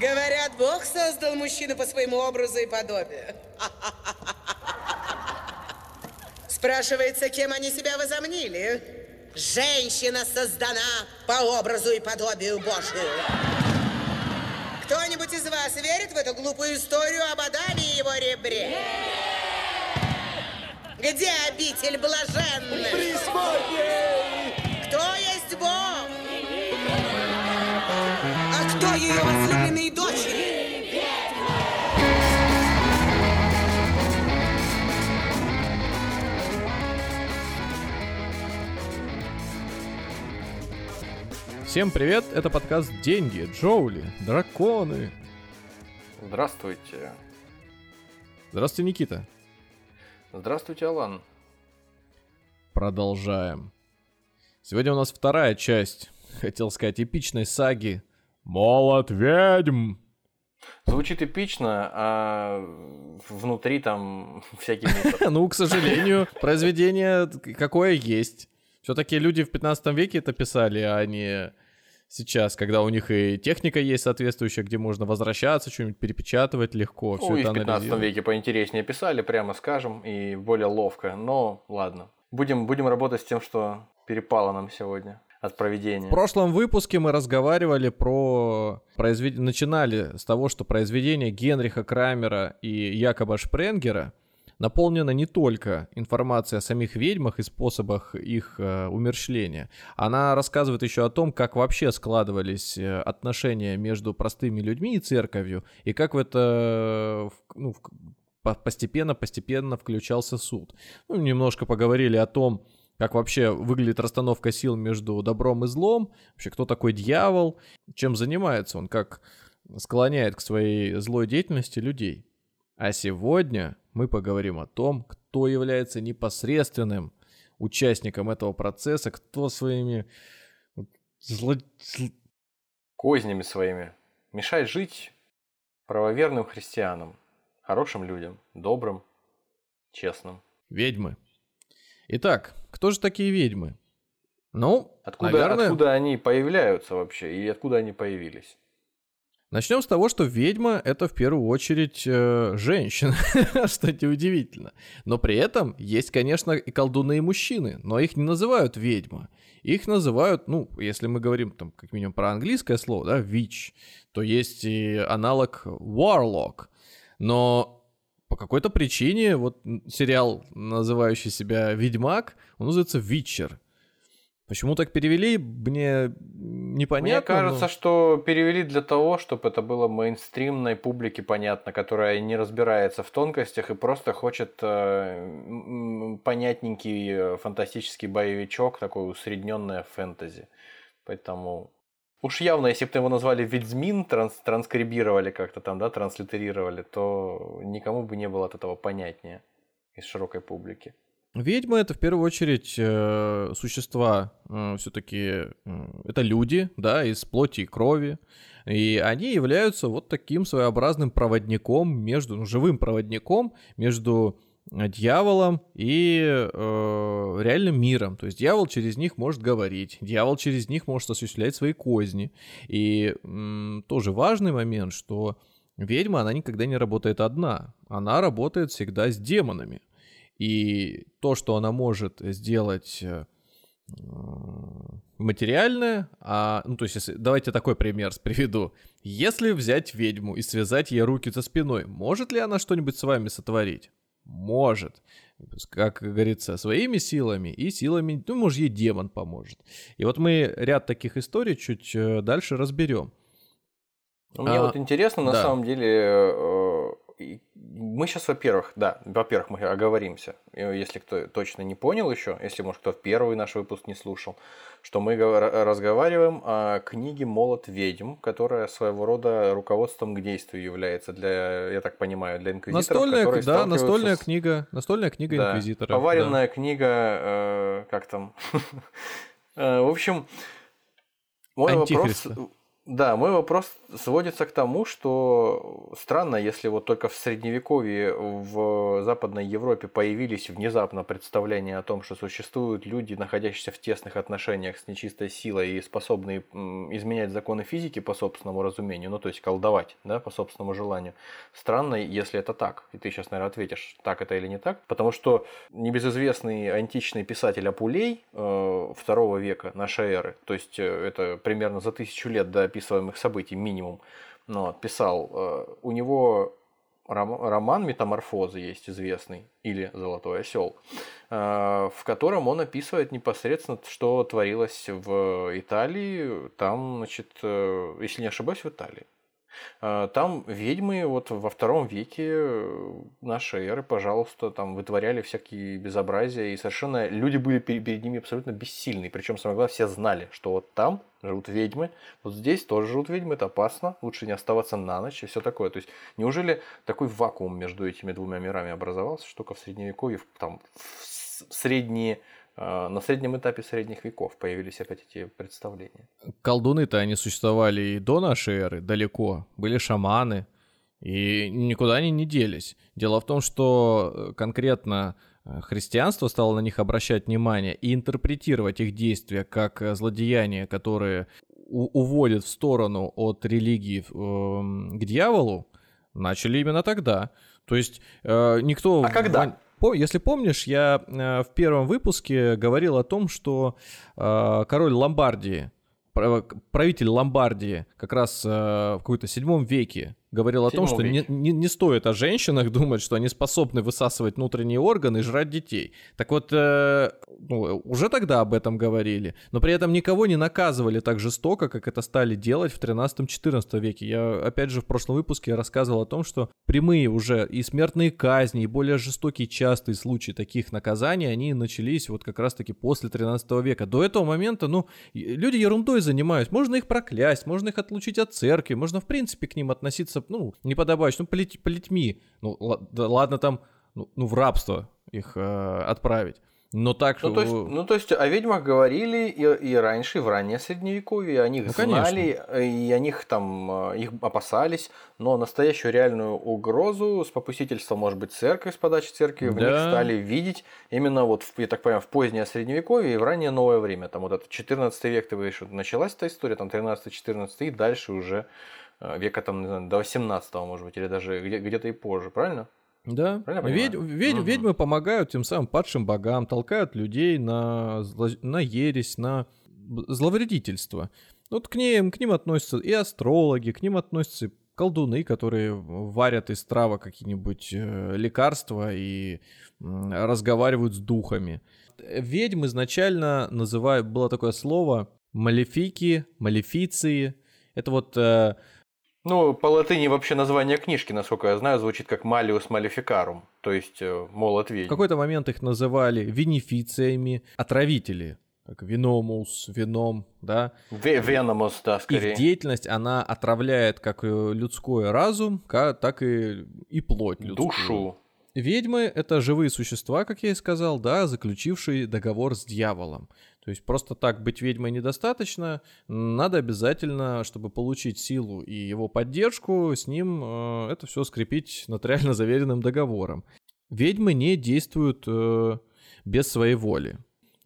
Говорят, Бог создал мужчину по своему образу и подобию. Спрашивается, кем они себя возомнили? Женщина создана по образу и подобию Божию. Кто-нибудь из вас верит в эту глупую историю об Адаме и его ребре? Где обитель блаженных? Кто Всем привет, это подкаст «Деньги», «Джоули», «Драконы». Здравствуйте. Здравствуйте, Никита. Здравствуйте, Алан. Продолжаем. Сегодня у нас вторая часть, хотел сказать, эпичной саги «Молот ведьм». Звучит эпично, а внутри там мусор. Ну, к сожалению, произведение какое есть. Все-таки люди в 15 веке это писали, а не сейчас, когда у них и техника есть соответствующая, где можно возвращаться, что-нибудь перепечатывать легко, все Ну, и это в 15 анализировать. веке поинтереснее писали, прямо скажем, и более ловко. Но ладно. Будем, будем работать с тем, что перепало нам сегодня от проведения. В прошлом выпуске мы разговаривали про произведение, начинали с того, что произведение Генриха Крамера и Якоба Шпренгера наполнено не только информацией о самих ведьмах и способах их э, умерщвления. Она рассказывает еще о том, как вообще складывались э, отношения между простыми людьми и церковью, и как в это э, ну, постепенно-постепенно включался суд. Ну, немножко поговорили о том, как вообще выглядит расстановка сил между добром и злом, вообще кто такой дьявол, чем занимается он, как склоняет к своей злой деятельности людей. А сегодня мы поговорим о том, кто является непосредственным участником этого процесса, кто своими зло- зл- Кознями своими. Мешать жить правоверным христианам, хорошим людям, добрым, честным. ведьмы. Итак, кто же такие ведьмы? Ну, Откуда, наверное, откуда они появляются вообще и откуда они появились? Начнем с того, что ведьма это в первую очередь э, женщина, что неудивительно. Но при этом есть, конечно, и колдуны и мужчины, но их не называют ведьма. Их называют, ну, если мы говорим там как минимум про английское слово, да, witch, то есть и аналог warlock. Но по какой-то причине вот сериал, называющий себя Ведьмак, он называется Witcher. Почему так перевели, мне непонятно. Мне кажется, но- что перевели для того, чтобы это было мейнстримной публике понятно, которая не разбирается в тонкостях и просто хочет э, понятненький э, фантастический боевичок, такой усредненное фэнтези. Поэтому уж явно, если бы его назвали Ведьмин, транс транскрибировали как-то там, да, транслитерировали, то никому бы не было от этого понятнее из широкой публики. Ведьмы это в первую очередь э, существа, все-таки это люди, да, из плоти и крови, и они являются вот таким своеобразным проводником между, ну, живым проводником между э, дьяволом и э, реальным миром. То есть дьявол через них может говорить, дьявол через них может осуществлять свои козни. И м, тоже важный момент, что ведьма, она никогда не работает одна, она работает всегда с демонами. И то, что она может сделать э, материальное, а, ну то есть, если, давайте такой пример приведу. Если взять ведьму и связать ей руки за спиной, может ли она что-нибудь с вами сотворить? Может. Как говорится, своими силами и силами, ну, может, ей демон поможет. И вот мы ряд таких историй чуть э, дальше разберем. Мне А, вот интересно, на да. самом деле, э, мы сейчас, во-первых, да, во-первых, мы оговоримся, э, если кто точно не понял еще, если, может, кто первый наш выпуск не слушал, что мы разговариваем о книге «Молот ведьм», которая своего рода руководством к действию является для, я так понимаю, для инквизиторов, Настольная, да, настольная с- книга, настольная книга да, инквизитора. да. Поваренная книга, э, как там? Э, В общем, мой вопрос... Да, мой вопрос сводится к тому, что странно, если вот только в средневековье в Западной Европе появились внезапно представления о том, что существуют люди, находящиеся в тесных отношениях с нечистой силой и способные изменять законы физики по собственному разумению, ну то есть колдовать, да, по собственному желанию. Странно, если это так. И ты сейчас, наверное, ответишь, так это или не так. Потому что небезызвестный античный писатель Апулей э, второго века нашей эры, то есть э, это примерно за тысячу лет до описываемых событий минимум, но писал. Э, у него роман «Метаморфозы» есть известный, или «Золотой осел», э, в котором он описывает непосредственно, что творилось в Италии, там, значит, э, если не ошибаюсь, в Италии. Там ведьмы вот во втором веке нашей эры, пожалуйста, там вытворяли всякие безобразия, и совершенно люди были перед ними абсолютно бессильны. Причем, самое главное, все знали, что вот там живут ведьмы, вот здесь тоже живут ведьмы, это опасно, лучше не оставаться на ночь и все такое. То есть, неужели такой вакуум между этими двумя мирами образовался, что только в средневековье, там, в средние а, на среднем этапе средних веков появились опять эти представления. Колдуны-то они существовали и до нашей эры, далеко. Были шаманы, и никуда они не делись. Дело в том, что э, конкретно э, христианство стало на них обращать внимание и интерпретировать их действия как э, злодеяния, которые уводят в сторону от религии э, к дьяволу, начали именно тогда. То есть э, никто... А когда? Если помнишь, я э, в первом выпуске говорил о том, что э, король Ломбардии, правитель Ломбардии как раз э, в какой-то седьмом веке говорил о том, что не, не, не стоит о женщинах думать, что они способны высасывать внутренние органы и жрать детей. Так вот, э, ну, уже тогда об этом говорили, но при этом никого не наказывали так жестоко, как это стали делать в 13-14 веке. Я, опять же, в прошлом выпуске рассказывал о том, что прямые уже и смертные казни, и более жестокие частые случаи таких наказаний, они начались вот как раз-таки после 13 века. До этого момента, ну, люди ерундой занимаются. Можно их проклясть, можно их отлучить от церкви, можно, в принципе, к ним относиться относиться, ну, не подобающе, ну, полить, политьми. Ну, да, ладно там, ну, ну, в рабство их э, отправить. Но так ну, то есть, ну, то есть о ведьмах говорили и, и раньше, и в раннее средневековье, о них ну, знали, конечно. и о них там, э, их опасались, но настоящую реальную угрозу с попустительства, может быть, церкви, с подачи церкви, да. в них стали видеть именно вот, я так понимаю, в позднее средневековье и в раннее новое время. Там вот это 14 век, ты говоришь, началась эта история, там 13-14 и дальше уже века там, не знаю, до 18 может быть, или даже где- где-то и позже, правильно? Да. Ведь, ведь, угу. Ведьмы помогают тем самым падшим богам, толкают людей на, зло, на ересь, на зловредительство. Вот к ним, к ним относятся и астрологи, к ним относятся и колдуны, которые варят из трава какие-нибудь э, лекарства и э, разговаривают с духами. Ведьм изначально называют, было такое слово малефики, малефиции. Это вот э, ну, по латыни вообще название книжки, насколько я знаю, звучит как Malleus Maleficarum, то есть э, молот ведьм. В какой-то момент их называли винифициями, отравители, как виномус, вином, да. Веномус, да, скорее. Их деятельность, она отравляет как людской разум, так и, и плоть людскую. Душу. Ведьмы — это живые существа, как я и сказал, да, заключившие договор с дьяволом. То есть просто так быть ведьмой недостаточно, надо обязательно, чтобы получить силу и его поддержку, с ним э, это все скрепить нотариально заверенным договором. Ведьмы не действуют э, без своей воли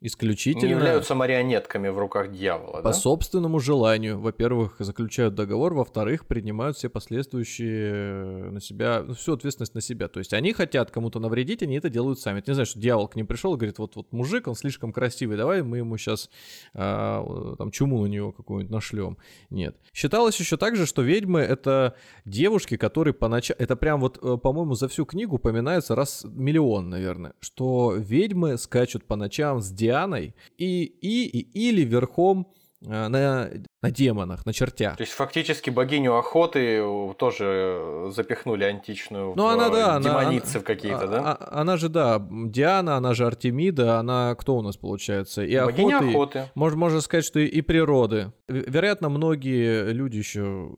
исключительно... Не являются марионетками в руках дьявола, По да? собственному желанию. Во-первых, заключают договор, во-вторых, принимают все последующие э, на себя, ну, всю ответственность на себя. То есть они хотят кому-то навредить, они это делают сами. Это не знаешь, что дьявол к ним пришел и говорит, вот, вот мужик, он слишком красивый, давай мы ему сейчас а, там чуму на него какую-нибудь нашлем. Нет. Считалось еще также, что ведьмы это девушки, которые поначалу... Это прям вот, э, по-моему, за всю книгу упоминается раз миллион, наверное, что ведьмы скачут по ночам с дьяволом Дианой и, и, и или верхом э, на, на демонах, на чертях. То есть фактически богиню охоты тоже запихнули античную ну, в она, да, демоницы она, какие-то, а, да? А, она же, да, Диана, она же Артемида, она кто у нас получается? И Богиня охоты, охоты. Можно, можно сказать, что и, и природы. Вероятно, многие люди еще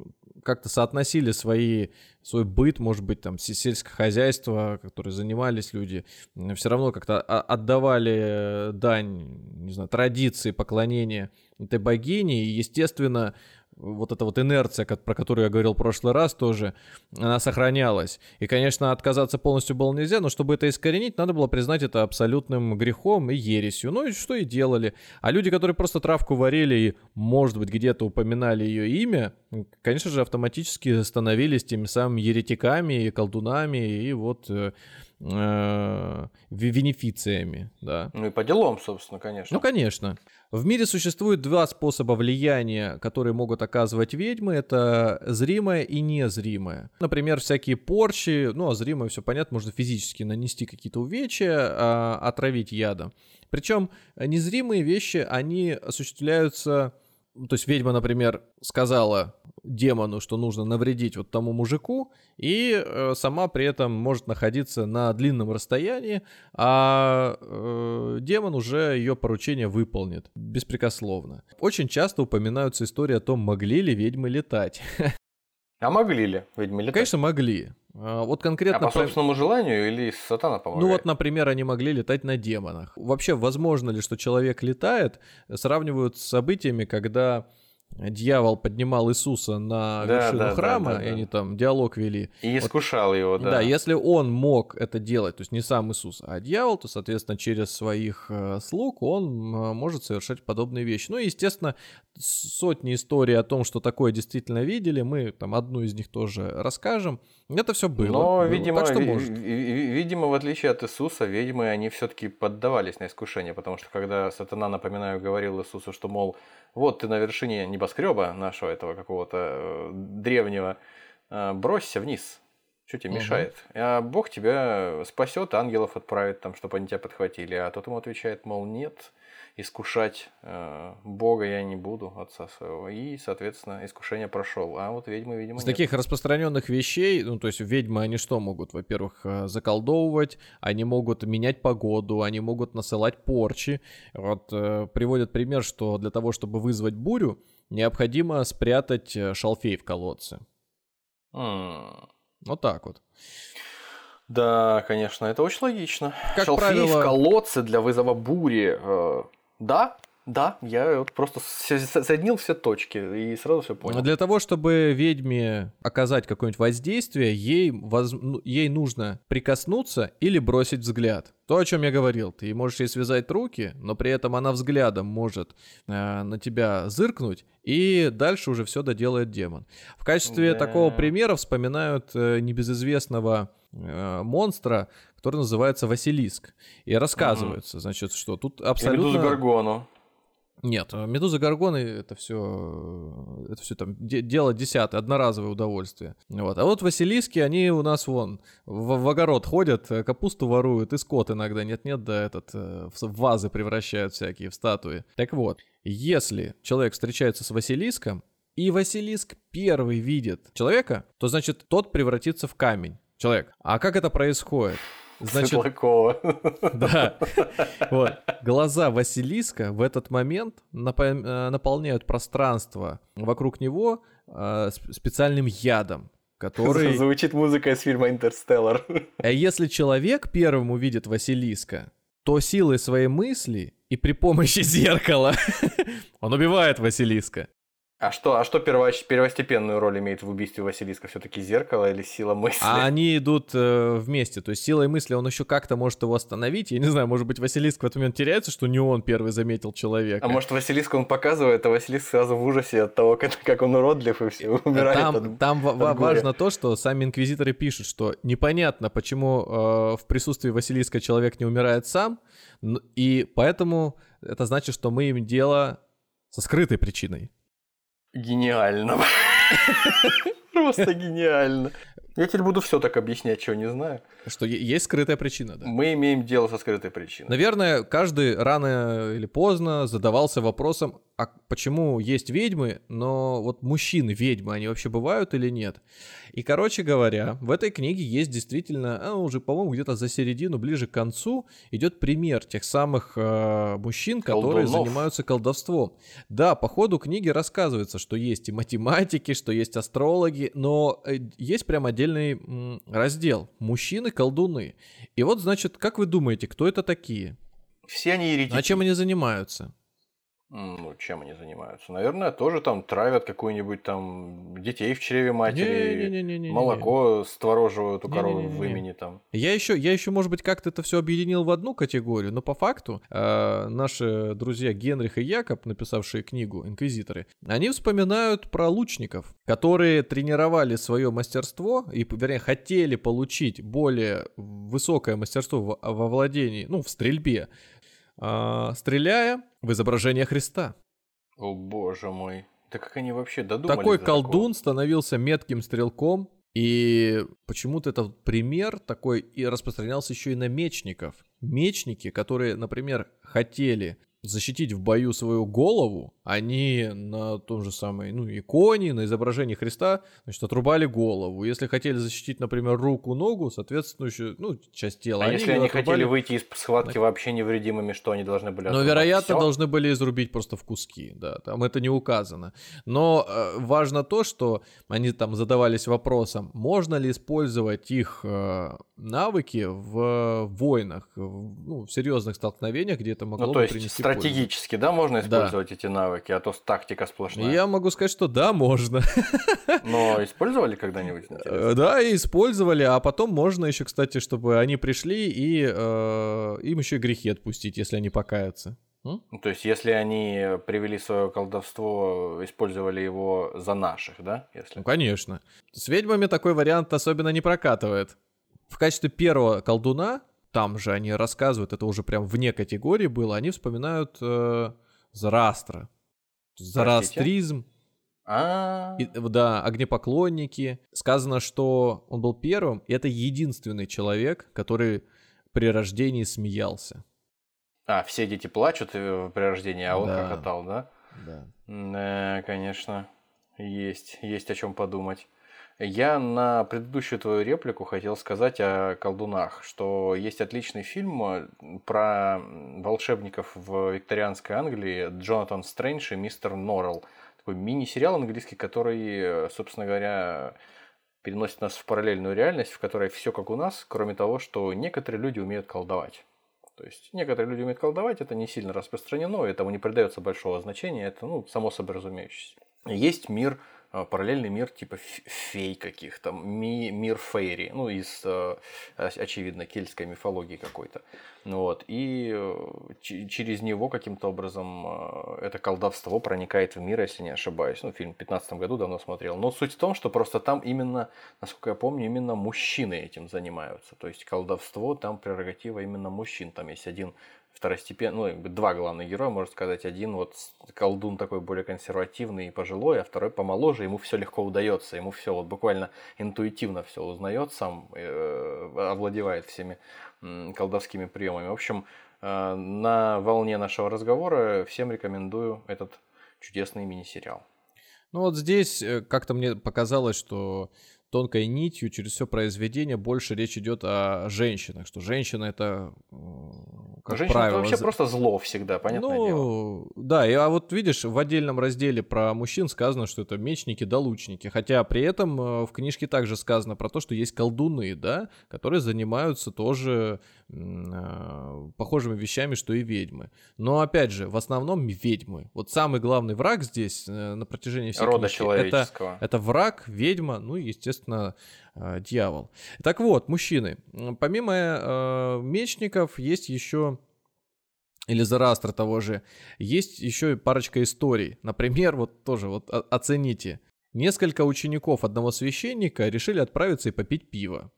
как-то соотносили свои, свой быт, может быть, там, сельское хозяйство, которое занимались люди, все равно как-то отдавали дань, не знаю, традиции поклонения этой богине, и, естественно, вот эта вот инерция, про которую я говорил в прошлый раз тоже, она сохранялась. И, конечно, отказаться полностью было нельзя, но чтобы это искоренить, надо было признать это абсолютным грехом и ересью. Ну и что и делали. А люди, которые просто травку варили и, может быть, где-то упоминали ее имя, конечно же, автоматически становились теми самыми еретиками и колдунами, и вот э, венефициями, да. Ну и по делам, собственно, конечно. Ну, конечно. В мире существует два способа влияния, которые могут оказывать ведьмы. Это зримое и незримое. Например, всякие порчи, ну, а зримое, все понятно, можно физически нанести какие-то увечья, а, отравить ядом. Причем незримые вещи, они осуществляются то есть ведьма, например, сказала демону, что нужно навредить вот тому мужику, и э, сама при этом может находиться на длинном расстоянии, а э, демон уже ее поручение выполнит беспрекословно. Очень часто упоминаются истории о том, могли ли ведьмы летать. А могли ли ведьмы летать? Конечно, могли. А, вот конкретно... А по собственному желанию или сатана помогает? Ну вот, например, они могли летать на демонах. Вообще, возможно ли, что человек летает, сравнивают с событиями, когда дьявол поднимал Иисуса на да, вершину да, храма, да, да, и они там диалог вели. И искушал вот, его, да. Да, если он мог это делать, то есть не сам Иисус, а дьявол, то, соответственно, через своих э, слуг он может совершать подобные вещи. Ну и, естественно, сотни историй о том, что такое действительно видели, мы там одну из них тоже расскажем. Это все было. Но, было. видимо, так что ви- видимо, в отличие от Иисуса, ведьмы, они все-таки поддавались на искушение, потому что когда сатана, напоминаю, говорил Иисусу, что, мол, вот ты на вершине небоскреба нашего этого какого-то э, древнего, э, бросься вниз, что тебе угу. мешает? А Бог тебя спасет, ангелов отправит, там, чтобы они тебя подхватили. А тот ему отвечает, мол, нет, искушать э, Бога я не буду, отца своего. И, соответственно, искушение прошел. А вот ведьмы, видимо, С нет. таких распространенных вещей, ну, то есть ведьмы, они что могут? Во-первых, э, заколдовывать, они могут менять погоду, они могут насылать порчи. Вот э, приводят пример, что для того, чтобы вызвать бурю, необходимо спрятать э, шалфей в колодце. Mm. Вот так вот. Да, конечно, это очень логично. Как Шалфей правило... в колодце для вызова бури. Э, да, да, я вот просто соединил все точки и сразу все понял. Для того, чтобы ведьме оказать какое-нибудь воздействие, ей, воз... Ну, ей нужно прикоснуться или бросить взгляд. То, о чем я говорил, ты можешь ей связать руки, но при этом она взглядом может э, на тебя зыркнуть, и дальше уже все доделает демон. В качестве да. такого примера вспоминают э, небезызвестного э, монстра, который называется Василиск. И рассказывается, угу. значит, что тут абсолютно... Медузу Гаргону. Нет, э, медуза Гаргоны это все, э, это все там де- дело десятое, одноразовое удовольствие. Вот. А вот Василиски, они у нас вон в, в огород ходят, э, капусту воруют, и скот иногда нет-нет, да этот в вазы превращают всякие, в статуи. Так вот, если человек встречается с Василиском, и Василиск первый видит человека, то значит тот превратится в камень. Человек. А как это происходит? Значит, Светлакова. Да. Вот. Глаза Василиска в этот момент э, наполняют пространство вокруг него э, специальным ядом, который... Звучит музыка из фильма «Интерстеллар». А если человек первым увидит Василиска, то силой своей мысли и при помощи зеркала он убивает Василиска. А что, а что первоч, первостепенную роль имеет в убийстве Василиска? Все-таки зеркало или сила мысли? А они идут э, вместе. То есть силой мысли он еще как-то может его остановить. Я не знаю, может быть, Василиск в этот момент теряется, что не он первый заметил человека. А может, Василиск он показывает, а Василиск сразу в ужасе от того, как, как он уродлив и все умирает. Там, от, там от важно то, что сами инквизиторы пишут, что непонятно, почему э, в присутствии Василиска человек не умирает сам, и поэтому это значит, что мы имеем дело со скрытой причиной. Гениально. Просто гениально. Я теперь буду все так объяснять, чего не знаю. Что есть скрытая причина, да? Мы имеем дело со скрытой причиной. Наверное, каждый рано или поздно задавался вопросом, а почему есть ведьмы, но вот мужчины ведьмы, они вообще бывают или нет? И, короче говоря, в этой книге есть действительно, а, уже, по-моему, где-то за середину, ближе к концу, идет пример тех самых э, мужчин, которые Колдунов. занимаются колдовством. Да, по ходу книги рассказывается, что есть и математики, что есть астрологи, но э, есть прям отдельный раздел «Мужчины-колдуны». И вот, значит, как вы думаете, кто это такие? Все они еретики. А чем они занимаются? Ну, чем они занимаются? Наверное, тоже там травят какую-нибудь там детей в чреве матери, молоко створоживают у коровы в имени там. Я еще, я еще, может быть, как-то это все объединил в одну категорию, но по факту э, наши друзья Генрих и Якоб, написавшие книгу «Инквизиторы», они вспоминают про лучников, которые тренировали свое мастерство, и, вернее, хотели получить более высокое мастерство во, во владении, ну, в стрельбе, а, стреляя в изображение Христа. О боже мой. Да как они вообще додумались Такой до такого? колдун становился метким стрелком, и почему-то этот пример такой и распространялся еще и на мечников. Мечники, которые, например, хотели защитить в бою свою голову, они на том же самой, ну, иконе, на изображении Христа, значит, отрубали голову. Если хотели защитить, например, руку, ногу, соответственно, еще, ну, часть тела. А если они отрубали- хотели выйти из схватки вообще невредимыми, что они должны были но, отрубать? вероятно, Всё? должны были изрубить просто в куски, да, там это не указано. Но э, важно то, что они там задавались вопросом, можно ли использовать их э, навыки в войнах, в, ну, в серьезных столкновениях, где это могло Ну, бы то есть принести. Стратегически, да, можно Да. использовать эти навыки, а то тактика сплошная. Я могу сказать, что да, можно. Но использовали когда-нибудь? интересно? Э, Да, использовали, а потом можно еще, кстати, чтобы они пришли и э, им еще грехи отпустить, если они покаятся. М? Ну, То есть, если они привели свое колдовство, использовали его за наших, да? Если... Ну, конечно. С ведьмами такой вариант особенно не прокатывает. В качестве первого колдуна, там же они рассказывают, это уже прям вне категории было, они вспоминают э, Зарастра. Зарастризм, А, и, да, огнепоклонники. Сказано, что он был первым, и это единственный человек, который при рождении смеялся. а, все дети плачут э, при рождении, а он Да. хохотал, да? Да. Да, конечно, есть, есть о чем подумать. Я на предыдущую твою реплику хотел сказать о колдунах, что есть отличный фильм э, про волшебников в викторианской Англии Джонатан Стрэндж и мистер Норрелл. Такой мини-сериал английский, который, э, собственно говоря, переносит нас в параллельную реальность, в которой все как у нас, кроме того, что некоторые люди умеют колдовать. То есть некоторые люди умеют колдовать, это не сильно распространено, этому не придается большого значения, это ну, само собой разумеющееся. Есть мир, параллельный мир типа фей каких-то, ми- мир фейри, ну из, оч- очевидно, кельтской мифологии какой-то. Ну Вот, и э, через него каким-то образом э, это колдовство проникает в мир, если не ошибаюсь. Ну, фильм в 15 году давно смотрел. Но суть в том, что просто там именно, насколько я помню, именно мужчины этим занимаются. То есть колдовство там прерогатива именно мужчин. Там есть один второстепенный, ну, как бы два главных героя, можно сказать. Один вот колдун такой более консервативный и пожилой, а второй помоложе, ему все легко удается, ему все вот буквально интуитивно все узнает сам, э, овладевает всеми колдовскими приемами. В общем, э, на волне нашего разговора всем рекомендую этот чудесный мини-сериал. Ну вот здесь э, как-то мне показалось, что тонкой нитью через все произведение больше речь идет о женщинах, что женщина это, как Женщина правило, вообще за- просто зло всегда, понятное ну, дело. да, и, а вот видишь, в отдельном разделе про мужчин сказано, что это мечники да лучники, хотя при этом э, в книжке также сказано про то, что есть колдуны, да, которые занимаются тоже похожими вещами, что и ведьмы. Но опять же, в основном ведьмы. Вот самый главный враг здесь э, на протяжении всей Рода книжки, это человеческого. это враг, ведьма, ну и, естественно, э, дьявол. Так вот, мужчины, помимо э, мечников есть еще или Зарастра того же, есть еще парочка историй. Например, вот тоже вот оцените. Несколько учеников одного священника решили отправиться и попить пиво.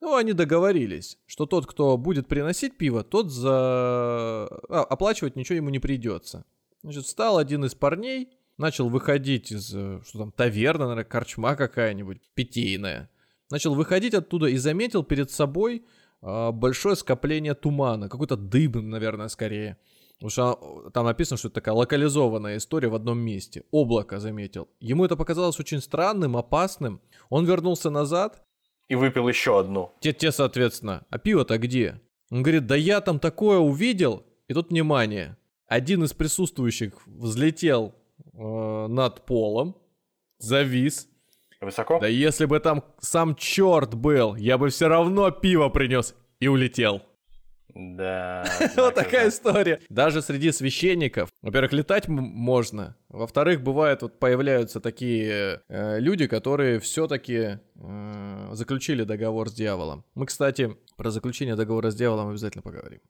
Ну, они договорились, что тот, кто будет приносить пиво, тот за... а, оплачивать ничего ему не придется. Значит, встал один из парней, начал выходить из, э, что там, таверна, наверное, корчма какая-нибудь, питейная. Начал выходить оттуда и заметил перед собой а, большое скопление тумана, какой-то дым, наверное, скорее. Потому что а, там написано, что это такая локализованная история в одном месте. Облако заметил. Ему это показалось очень странным, опасным. Он вернулся назад. И выпил еще одну. Те, те соответственно, а пиво-то где? Он говорит, да я там такое увидел. И тут внимание. Один из присутствующих взлетел э, над полом, завис. Высоко? Да если бы там сам черт был, я бы все равно пиво принес и улетел. Да. Вот такая история. Даже среди священников. Во-первых, летать можно. Во-вторых, бывает, вот появляются такие э, люди, которые все-таки э, заключили договор с дьяволом. Мы, кстати, про заключение договора с дьяволом обязательно поговорим.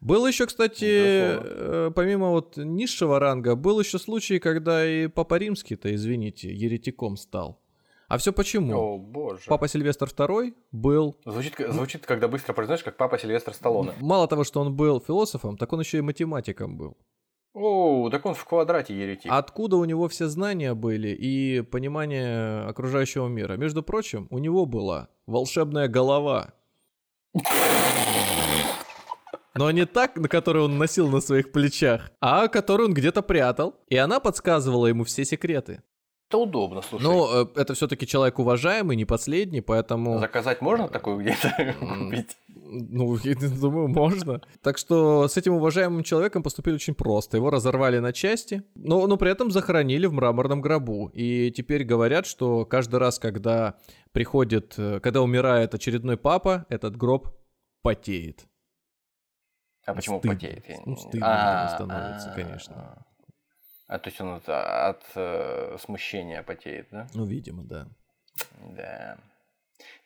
Был еще, кстати, э, помимо вот низшего ранга, был еще случай, когда и Папа Римский-то, извините, еретиком стал. А все почему? О, боже. Папа Сильвестр II был... Звучит, звучит, когда быстро произносишь, как папа Сильвестр Сталлоне. Мало того, что он был философом, так он еще и математиком был. О, так он в квадрате еретик. Откуда у него все знания были и понимание окружающего мира? Между прочим, у него была волшебная голова. Но не так, на которую он носил на своих плечах, а которую он где-то прятал. И она подсказывала ему все секреты. Это удобно, слушай. Ну, это все-таки человек уважаемый, не последний, поэтому... Заказать можно такую где-то купить? Ну, я думаю, можно. Так что с этим уважаемым человеком поступили очень просто. Его разорвали на части, но, но при этом захоронили в мраморном гробу. И теперь говорят, что каждый раз, когда приходит, э, когда умирает очередной папа, этот гроб потеет. А почему Стыдно. потеет? Ну, стыдно А, становится, а, конечно. А то есть он от, от, э, смущения потеет, да? Ну, видимо, да. Да.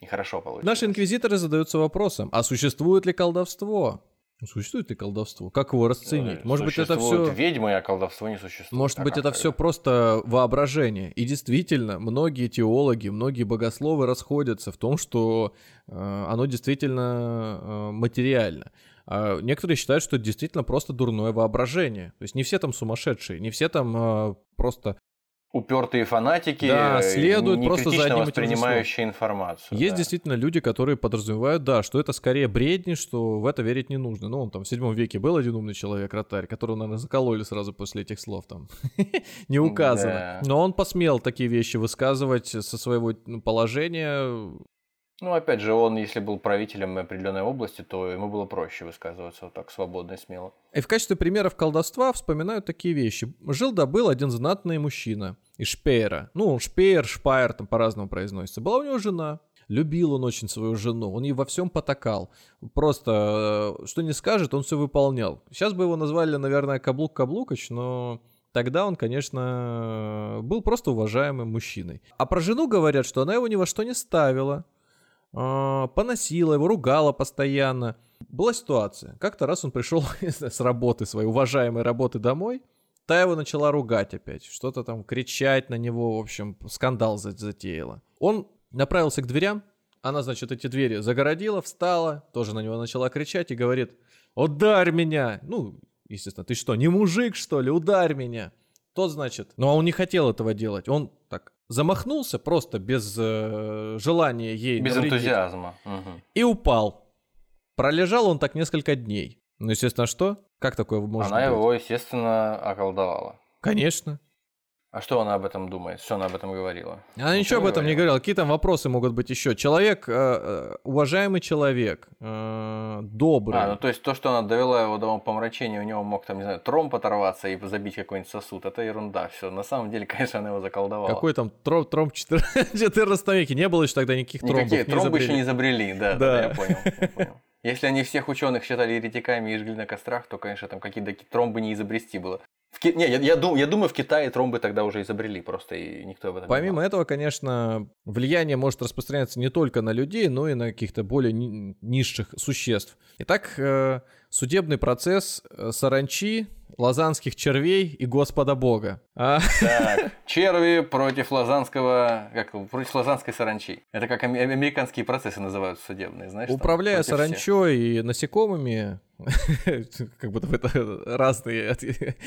Нехорошо получилось. Наши инквизиторы задаются вопросом, а существует ли колдовство? Ну, Существует ли колдовство? Как его расценить? Э, Может быть, это все... ведьмы, а колдовство не существует. Может А быть, это все просто воображение. И действительно, многие теологи, многие богословы расходятся в том, что э, оно действительно э, материально. А некоторые считают, что это действительно просто дурное воображение. То есть не все там сумасшедшие, не все там э, просто... Упертые фанатики, Да, э, следуют просто задним этим воспринимающие информацию. Есть да. действительно люди, которые подразумевают, да, что это скорее бредни, что в это верить не нужно. Ну, он там в седьмом веке был один умный человек, ротарь, которого, наверное, закололи сразу после этих слов там. Не указано. Да. Но он посмел такие вещи высказывать со своего ну, положения. Ну, опять же, он, если был правителем определенной области, то ему было проще высказываться вот так свободно и смело. И в качестве примеров колдовства вспоминают такие вещи. Жил-да был один знатный мужчина из Шпеера. Ну, Шпеер, Шпайер, там по-разному произносится. Была у него жена. Любил он очень свою жену, он ей во всем потакал. Просто, э, что не скажет, он все выполнял. Сейчас бы его назвали, наверное, Каблук Каблукач, но тогда он, конечно, был просто уважаемым мужчиной. А про жену говорят, что она его ни во что не ставила, поносила его, ругала постоянно. Была ситуация. Как-то раз он пришел с работы своей, уважаемой работы домой, та его начала ругать опять, что-то там кричать на него, в общем, скандал за- затеяла. Он направился к дверям, она, значит, эти двери загородила, встала, тоже на него начала кричать и говорит, ударь меня! Ну, естественно, ты что, не мужик, что ли? Ударь меня! Тот, значит, но он не хотел этого делать, он так замахнулся просто без э, желания ей Без навредить энтузиазма. Мгм. и упал. Пролежал он так несколько дней. Ну, естественно, что? Как такое может Она быть? его, естественно, околдовала. Конечно. А что она об этом думает? Что она об этом говорила? Она ничего об этом не говорила. Какие там вопросы могут быть еще? Человек, э, э, уважаемый человек, э, добрый. А, ну то есть то, что она довела его до помрачения, у него мог там, не знаю, тромб оторваться и забить какой-нибудь сосуд, это ерунда. Все, на самом деле, конечно, она его заколдовала. Какой там тромб, тромб 14 веке? Не было еще тогда никаких тромбов. Никакие тромбы еще не изобрели, да, да, я понял, я понял. Если они всех ученых считали еретиками и жгли на кострах, то, конечно, там какие-то тромбы не изобрести было. Ки- Не, я, я, дум- я думаю, в Китае тромбы тогда уже изобрели, просто и никто об этом не Помимо знал. этого, конечно, влияние может распространяться не только на людей, но и на каких-то более ни- низших существ. Итак, э, судебный процесс э, саранчи, лазанских червей и Господа Бога. А, Так, черви против лазанского, как против лазанской саранчи. Это как американские процессы называют судебные, знаешь? там, Управляя всех. саранчой и насекомыми, как будто бы это разные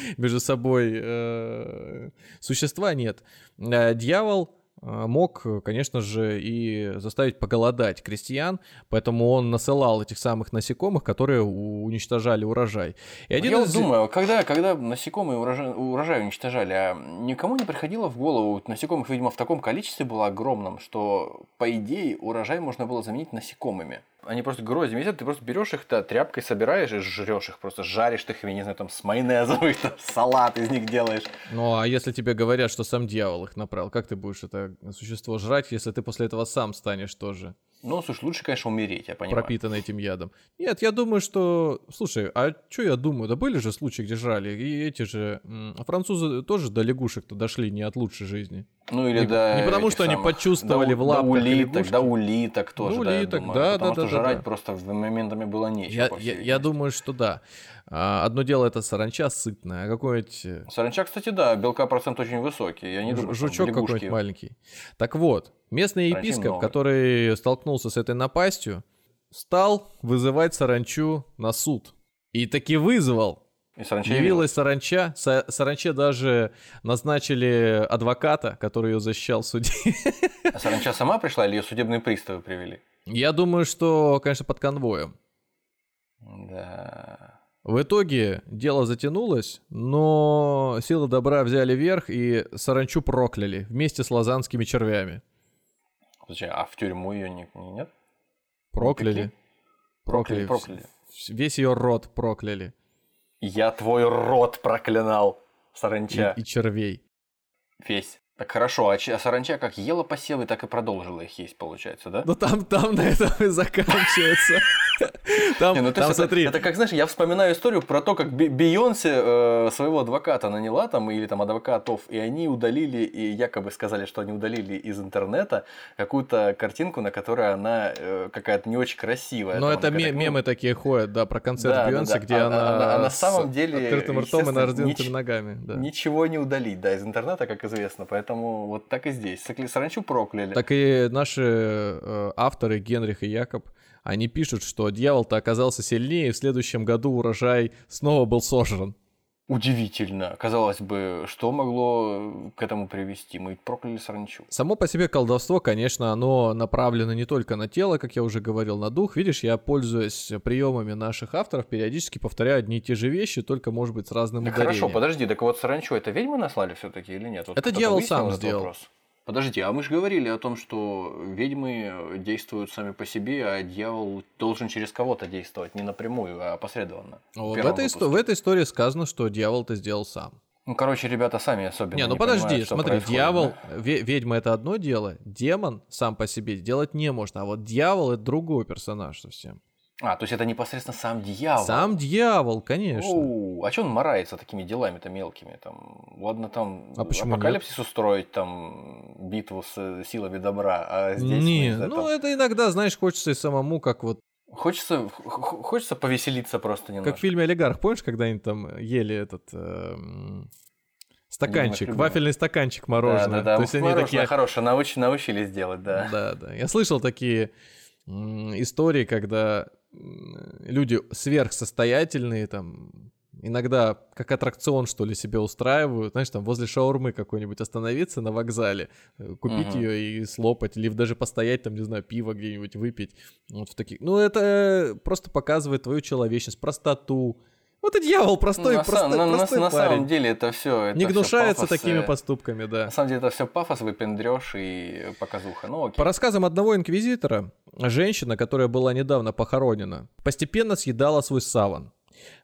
между собой э, существа, нет. Э, Дьявол мог, конечно же, и заставить поголодать крестьян, поэтому он насылал этих самых насекомых, которые уничтожали урожай. И один Я из... думаю, когда, когда насекомые урожай, урожай уничтожали, а никому не приходило в голову, насекомых, видимо, в таком количестве было огромном, что, по идее, урожай можно было заменить насекомыми. Они просто гроздями ездят, ты просто берешь их, да, тряпкой собираешь и жрешь их, просто жаришь их, я не знаю, там с майонезом их, там, салат из них делаешь. Ну, а если тебе говорят, что сам дьявол их направил, как ты будешь это существо жрать, если ты после этого сам станешь тоже Ну, слушай, лучше, конечно, умереть, я понимаю. пропитанный этим ядом. Нет, я думаю, что... Слушай, а что я думаю? Да были же случаи, где жрали. И эти же... французы тоже до лягушек-то дошли не от лучшей жизни. Ну или Не- да. не потому, что они самых- почувствовали да, в лапках улиток, лягушки. да улиток тоже, Ну, да, я улиток, думаю. да, Потому да, что да, жрать да. просто в моментами было нечего. Я, я, я думаю, что да. А, одно дело это саранча сытная, а какой-нибудь э, Саранча, кстати, да, белка процент очень высокий. Я не думаю, жучок какой-нибудь маленький. Так вот, местный Саранчи епископ, много. который столкнулся с этой напастью, стал вызывать саранчу на суд. И таки вызвал. И саранча Явилась саранча. Са- саранче даже назначили адвоката, который ее защищал в суде. А саранча сама пришла или ее судебные приставы привели? Я думаю, что, конечно, под конвоем. Да. В итоге дело затянулось, но силы добра взяли верх и саранчу прокляли вместе с лазанскими червями. Слушай, а в тюрьму ее не, не- нет? Прокляли. Прокляли, Прокляли. Весь ее род прокляли. Я твой рот проклинал, И, саранча. и червей. Весь. Так хорошо, а, а саранча как ела посевы, так и продолжила их есть, получается, да? Ну там, там на этом и заканчивается. Там, Не, ну, там есть это- смотри, Это, как, знаешь, я вспоминаю историю про то, как Бейонсе э, своего адвоката наняла там, или там адвокатов, и они удалили, и якобы сказали, что они удалили из интернета какую-то картинку, на которой она э, какая-то не очень красивая. но Там это она какая-то, ну, мемы такие ходят, да, про концерт Да, да, Бейонсе, да. где А- она, а- а на с самом деле, открытым ртом и естественно, на раздвинутыми нич- ногами. да. Ничего не удалить, да, из интернета, как известно. Поэтому вот так и здесь. Саранчу прокляли. Так и наши э, авторы, Генрих и Якоб, они пишут, что дьявол-то оказался сильнее, и в следующем году урожай снова был сожран. Удивительно. Казалось бы, что могло к этому привести? Мы прокляли саранчу. Само по себе колдовство, конечно, оно направлено не только на тело, как я уже говорил, на дух. Видишь, я, пользуясь приемами наших авторов, периодически повторяю одни и те же вещи, только, может быть, с разным Да ударением. хорошо, подожди, так вот саранчу это ведьмы наслали все-таки или нет? Вот Это дьявол сам сделал. вопрос? Подожди, а мы же говорили о том, что ведьмы действуют сами по себе, а дьявол должен через кого-то действовать, не напрямую, а опосредованно. Вот в, этой, исто- в этой истории сказано, что дьявол это сделал сам. Ну, короче, ребята сами особенно не, ну не подожди, понимают, смотри, дьявол, да? ведьма это одно дело, демон сам по себе сделать не может, а вот дьявол это другой персонаж совсем. А, то есть это непосредственно сам дьявол. Сам дьявол, конечно. Оу, а что он марается такими делами-то мелкими? Там, ладно, там А почему апокалипсис устроить, там битву с э, силами добра, а здесь не, ну там, это иногда, знаешь, хочется и самому, как вот, хочется, хочется повеселиться просто немножко. как в фильме «Олигарх», помнишь, когда они там ели этот эм, стаканчик, вафельный стаканчик мороженого. Да, да, да. То есть они Мороженое такие, хорошее, науч- научились делать, да. Да, да. Я слышал такие истории, когда люди сверхсостоятельные, там, иногда как аттракцион, что ли, себе устраивают, знаешь, там возле шаурмы какой-нибудь остановиться на вокзале, э, купить Мгм. ее и слопать, или даже постоять там, не знаю, пиво где-нибудь выпить. Вот в таких. Ну, это просто показывает твою человечность, простоту. Вот и дьявол простой, Ну, на, простой, на- на- простой на парень. самом деле это все. Не гнушается такими поступками, да. На самом деле это все пафос, выпендрешь и показуха. Ну окей. По рассказам одного инквизитора, женщина, которая была недавно похоронена, постепенно съедала свой саван.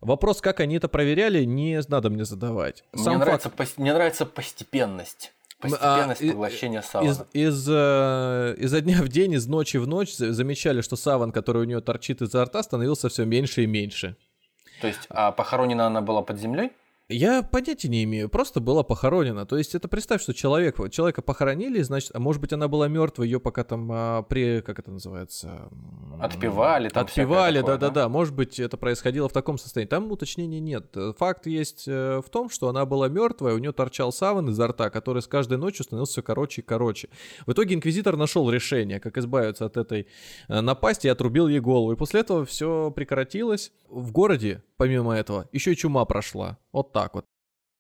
Вопрос, как они это проверяли, не надо мне задавать. Мне, Сам нравится, факт, пос- мне нравится постепенность. А, Постепенность и- поглощения из, савана. из, э, изо дня в день, из ночи в ночь за- замечали, что саван, который у нее торчит изо рта, становился все меньше и меньше. То есть, а похоронена она была под землей? Я понятия не имею, просто была похоронена. То есть это представь, что человек, человека похоронили, значит, а может быть она была мертвая, ее пока там а, при, как это называется? Отпевали там Отпевали, да-да-да. Может быть это происходило в таком состоянии. Там уточнений нет. Факт есть э, в том, что она была мертвая, у нее торчал саван изо рта, который с каждой ночью становился все короче и короче. В итоге инквизитор нашел решение, как избавиться от этой э, напасти и отрубил ей голову. И после этого все прекратилось. В городе, помимо этого, еще и чума прошла. Вот так вот.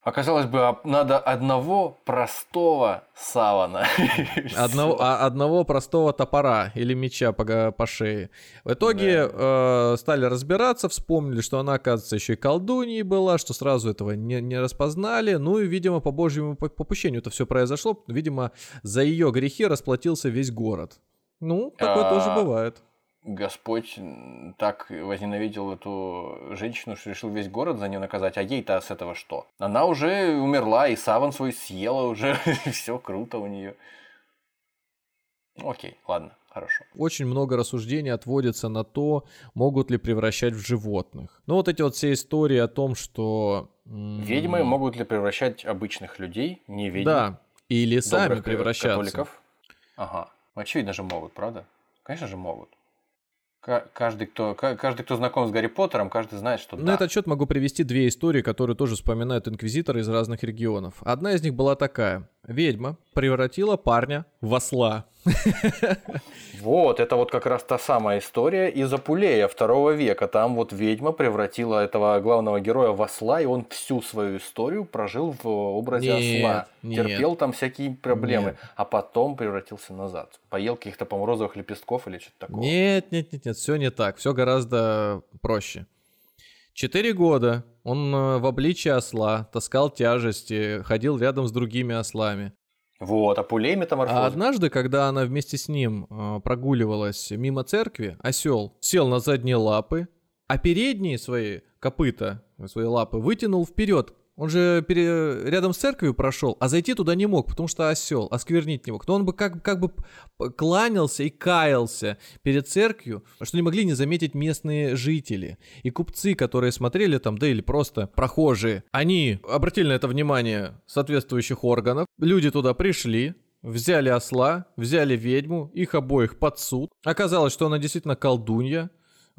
Оказалось бы, а надо одного простого савана. Одного, а, одного простого топора или меча по, по шее. В итоге э, стали разбираться, вспомнили, что она, оказывается, еще и колдуньей была, что сразу этого не, не распознали. Ну и, видимо, по божьему по- попущению это все произошло. Видимо, за ее грехи расплатился весь город. Ну, такое А, тоже бывает. Господь так возненавидел эту женщину, что решил весь город за нее наказать. А ей-то с этого что? Она уже умерла, и саван свой съела уже, все круто у нее. Окей, ладно, хорошо. Очень много рассуждений отводится на то, могут ли превращать в животных. Ну вот эти вот все истории о том, что... Ведьмы могут ли превращать обычных людей, не ведьм? Да, или сами превращаться. Католиков? Ага. Очевидно же могут, правда? Конечно же могут. Каждый кто, каждый, кто знаком с Гарри Поттером, каждый знает, что На да. этот счет могу привести две истории, которые тоже вспоминают инквизиторы из разных регионов. Одна из них была такая. Ведьма превратила парня в осла. Вот, это вот как раз та самая история из Апулея второго века. Там вот ведьма превратила этого главного героя в осла, и он всю свою историю прожил в образе Нет, осла. нет. Терпел там всякие проблемы, Нет. а потом превратился назад. Поел каких-то, по розовых лепестков или что-то такое. Нет, нет, нет, нет, все не так. Все гораздо проще. Четыре года он э, в обличии осла таскал тяжести, ходил рядом с другими ослами. Вот, Апулей метаморфоз. А однажды, когда она вместе с ним э, прогуливалась мимо церкви, осел сел на задние лапы, а передние свои копыта, свои лапы вытянул вперед. Он же пере- рядом с церковью прошел, а зайти туда не мог, потому что осел, осквернить не мог. Но он бы как, как бы кланялся и каялся перед церковью, что не могли не заметить местные жители. И купцы, которые смотрели там, да или просто прохожие, они обратили на это внимание соответствующих органов. Люди туда пришли, взяли осла, взяли ведьму, их обоих под суд. Оказалось, что она действительно колдунья.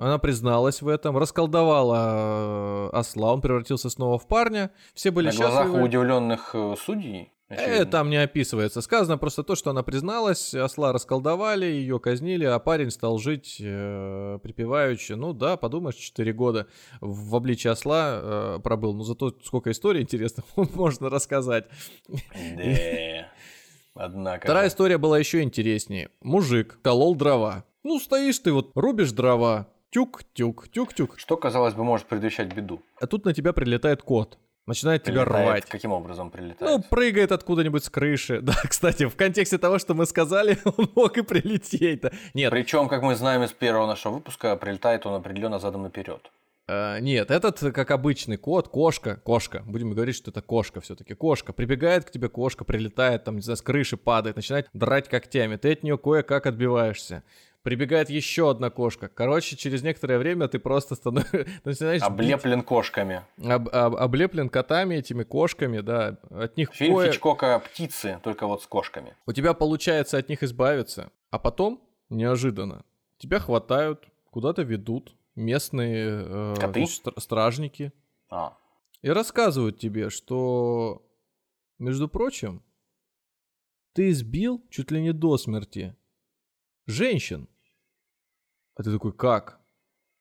Она призналась в этом, расколдовала э, осла, он превратился снова в парня. Все были На глазах счастливы. у удивленных э, судей. Э, там не описывается. Сказано просто то, что она призналась, осла расколдовали, ее казнили, а парень стал жить э, припеваючи. Ну да, подумаешь, 4 года в обличии осла э, пробыл. Ну зато сколько историй интересных можно рассказать. Да. Однако. Вторая история была еще интереснее. Мужик колол дрова. Ну стоишь ты вот, рубишь дрова, тюк-тюк, тюк-тюк. Что, казалось бы, может предвещать беду? А тут на тебя прилетает кот. Начинает тебя Прилетает. рвать. Каким образом Ну, прилетает? прыгает откуда-нибудь с крыши. Да, кстати, в контексте того, что мы сказали, он мог и прилететь. Да. Нет, Причем, как мы знаем из первого нашего выпуска, прилетает он определенно задом наперед. э, нет, этот, как обычный кот, кошка, кошка, будем говорить, что это кошка все-таки, кошка, прибегает к тебе кошка, прилетает, там, не знаю, с крыши падает, начинает драть когтями, ты от нее кое-как отбиваешься. Прибегает еще одна кошка. Короче, через некоторое время ты просто становишься... начинаешь бить. Облеплен кошками. Об- об- облеплен котами, этими кошками, да. От них Фильм кое- Хичкока «Птицы», только вот с кошками. У тебя получается от них избавиться, а потом, неожиданно, тебя хватают, куда-то ведут местные э, Коты? стра- стражники А, и рассказывают тебе, что, между прочим, ты избил чуть ли не до смерти женщин. А ты такой, как?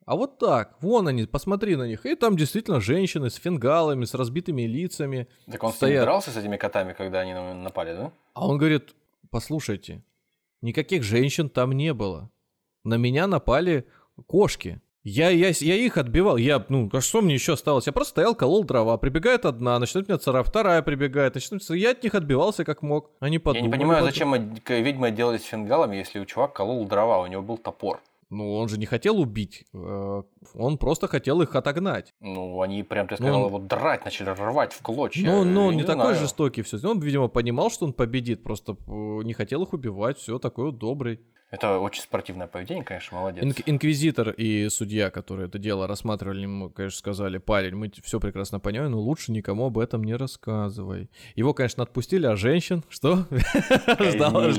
А вот так, вон они, посмотри на них. И там действительно женщины с фингалами, с разбитыми лицами. так он с Стоят. ними дрался с этими котами, когда они напали, да? А он говорит, послушайте, никаких женщин там не было. На меня напали кошки. Я, я, я их отбивал. Я, ну, а что мне еще осталось? Я просто стоял, колол дрова. Прибегает одна, начинает меня царапать. Вторая прибегает. Начинает... Я от них отбивался как мог. Они Я подумали. не понимаю, потом- зачем ведьмы отделались фингалами, если у чувак колол дрова, у него был топор. Ну, он же не хотел убить. Он просто хотел их отогнать. Ну, они прям, ты Ну, сказал, он- его драть начали, рвать в клочья. Но он Я не такой знаю. жестокий все. Он, видимо, понимал, что он победит. Просто э, не хотел их убивать. Все, такой вот добрый. Это очень спортивное поведение, конечно, молодец. Инк- инквизитор и судья, которые это дело рассматривали, ему, конечно, сказали, парень, мы все прекрасно понимаем, но лучше никому об этом не рассказывай. Его, конечно, отпустили, а женщин, что? ждала,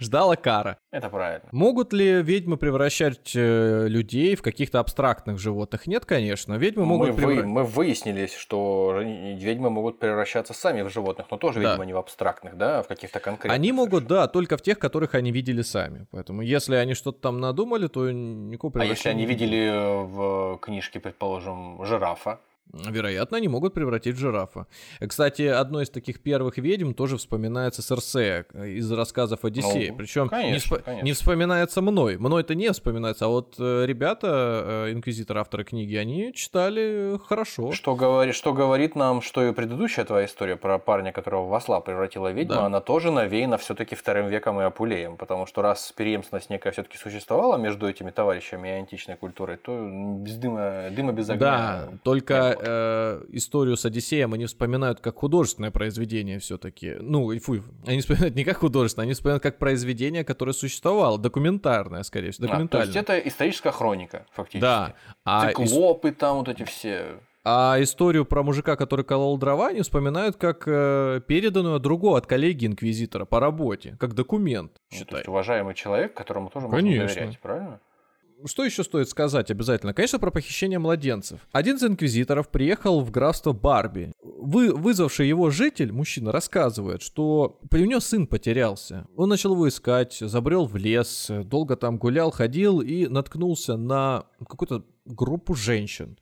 ждала кара. Это правильно. Могут ли ведьмы превращать э, людей в каких-то абстрактных животных? Нет, конечно. Ведьмы Мы, могут вы- мы выяснились, что ведьмы могут превращаться сами в животных, но тоже, Да. видимо, не в абстрактных, да, а в каких-то конкретных. Они могут, совершенно. да, только в тех, которых они видели сами. Поэтому, если они что-то там надумали, то никакого А если они превращения видели э, в книжке, предположим, жирафа, Вероятно, они могут превратить в жирафа. Кстати, одной из таких первых ведьм тоже вспоминается Серсея э, из рассказов Одиссея. Ну, Причем не, конечно. не вспоминается мной. Мной-то не вспоминается, а вот э, ребята, э, инквизиторы, авторы книги, они читали хорошо. Что говорит, что говорит нам, что и предыдущая твоя история про парня, которого в осла превратила ведьма, Да. она тоже навеяна все-таки вторым веком и Апулеем, потому что раз преемственность некая все-таки существовала между этими товарищами и античной культурой, то без дыма, дыма без огня. Да, только. Э, историю с Одиссеем они вспоминают как художественное произведение все-таки. Ну, фу, они вспоминают не как художественное, они вспоминают как произведение, которое существовало, документарное, скорее всего, документальное. А, то есть это историческая хроника, фактически. Да. А Циклопы ис... там вот эти все... А историю про мужика, который колол дрова, они вспоминают как э, переданную другого, от коллеги-инквизитора по работе, как документ, ну, считай. То есть уважаемый человек, которому тоже Конечно. можно доверять, правильно? Что еще стоит сказать обязательно? Конечно, про похищение младенцев. Один из инквизиторов приехал в графство Барби. Вы, вызвавший его житель, мужчина, рассказывает, что у него сын потерялся. Он начал его искать, забрел в лес, долго там гулял, ходил и наткнулся на какую-то группу женщин.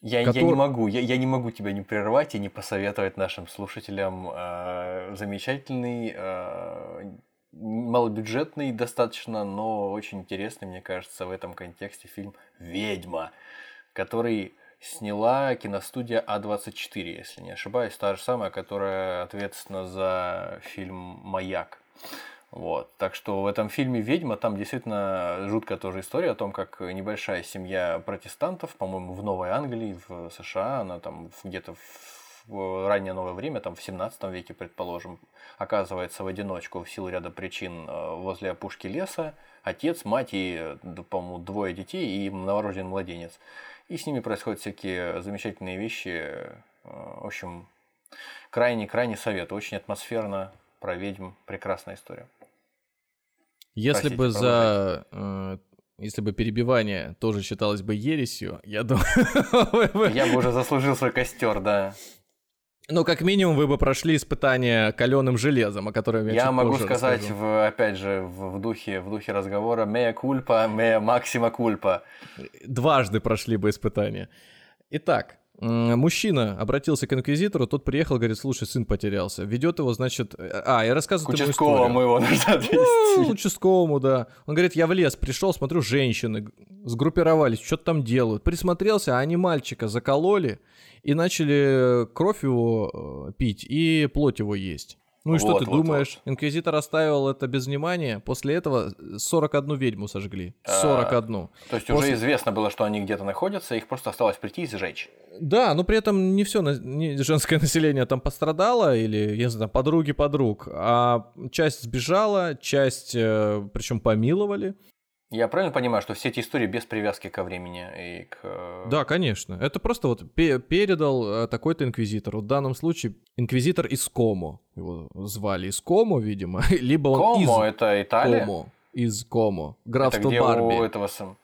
Я, который... я не могу, я, я не могу тебя не прервать и не посоветовать нашим слушателям э, замечательный э, малобюджетный достаточно, но очень интересный, мне кажется, в этом контексте фильм «Ведьма», который сняла киностудия А24, если не ошибаюсь, та же самая, которая ответственна за фильм «Маяк». Вот. Так что в этом фильме «Ведьма» там действительно жуткая тоже история о том, как небольшая семья протестантов, по-моему, в Новой Англии, в США, она там где-то в в раннее новое время, там в 17 веке, предположим, оказывается в одиночку в силу ряда причин э, возле опушки леса, отец, мать и, по-моему, двое детей и новорожденный младенец. И с ними происходят всякие замечательные вещи. Э, в общем, крайне-крайне совет. Очень атмосферно, про ведьм. Прекрасная история. Если Простите, бы за э, если бы перебивание тоже считалось бы ересью, я думаю... Я бы уже заслужил свой костер, да. Ну, как минимум, вы бы прошли испытание каленым железом, о котором я Я могу сказать, в, опять же, в, в, духе, в духе разговора, мея кульпа, мея максима кульпа. Дважды прошли бы испытание. Итак, мужчина обратился к инквизитору, тот приехал, говорит, слушай, сын потерялся. Ведет его, значит... А, я рассказываю К участковому его нужно отвезти. Ну, участковому, да. Он говорит, я в лес пришел, смотрю, женщины сгруппировались, что-то там делают. Присмотрелся, а они мальчика закололи, и начали кровь его э, пить и плоть его есть. Ну и вот, что ты вот, думаешь? Вот. Инквизитор оставил это без внимания. После этого 41 ведьму сожгли. 41. А, то есть После... уже известно было, что они где-то находятся, их просто осталось прийти и сжечь. Да, но при этом не все не женское население там пострадало, или, я не знаю, подруги подруг, а часть сбежала, часть, э, причем помиловали. Я правильно понимаю, что все эти истории без привязки ко времени и к... Э, да, конечно. Это просто вот передал э, такой-то инквизитор. В данном случае инквизитор из Комо. Его звали из Комо, видимо. Либо он Комо, из... Это Италия? Комо, из Комо. Графство это где Барби. у этого сам...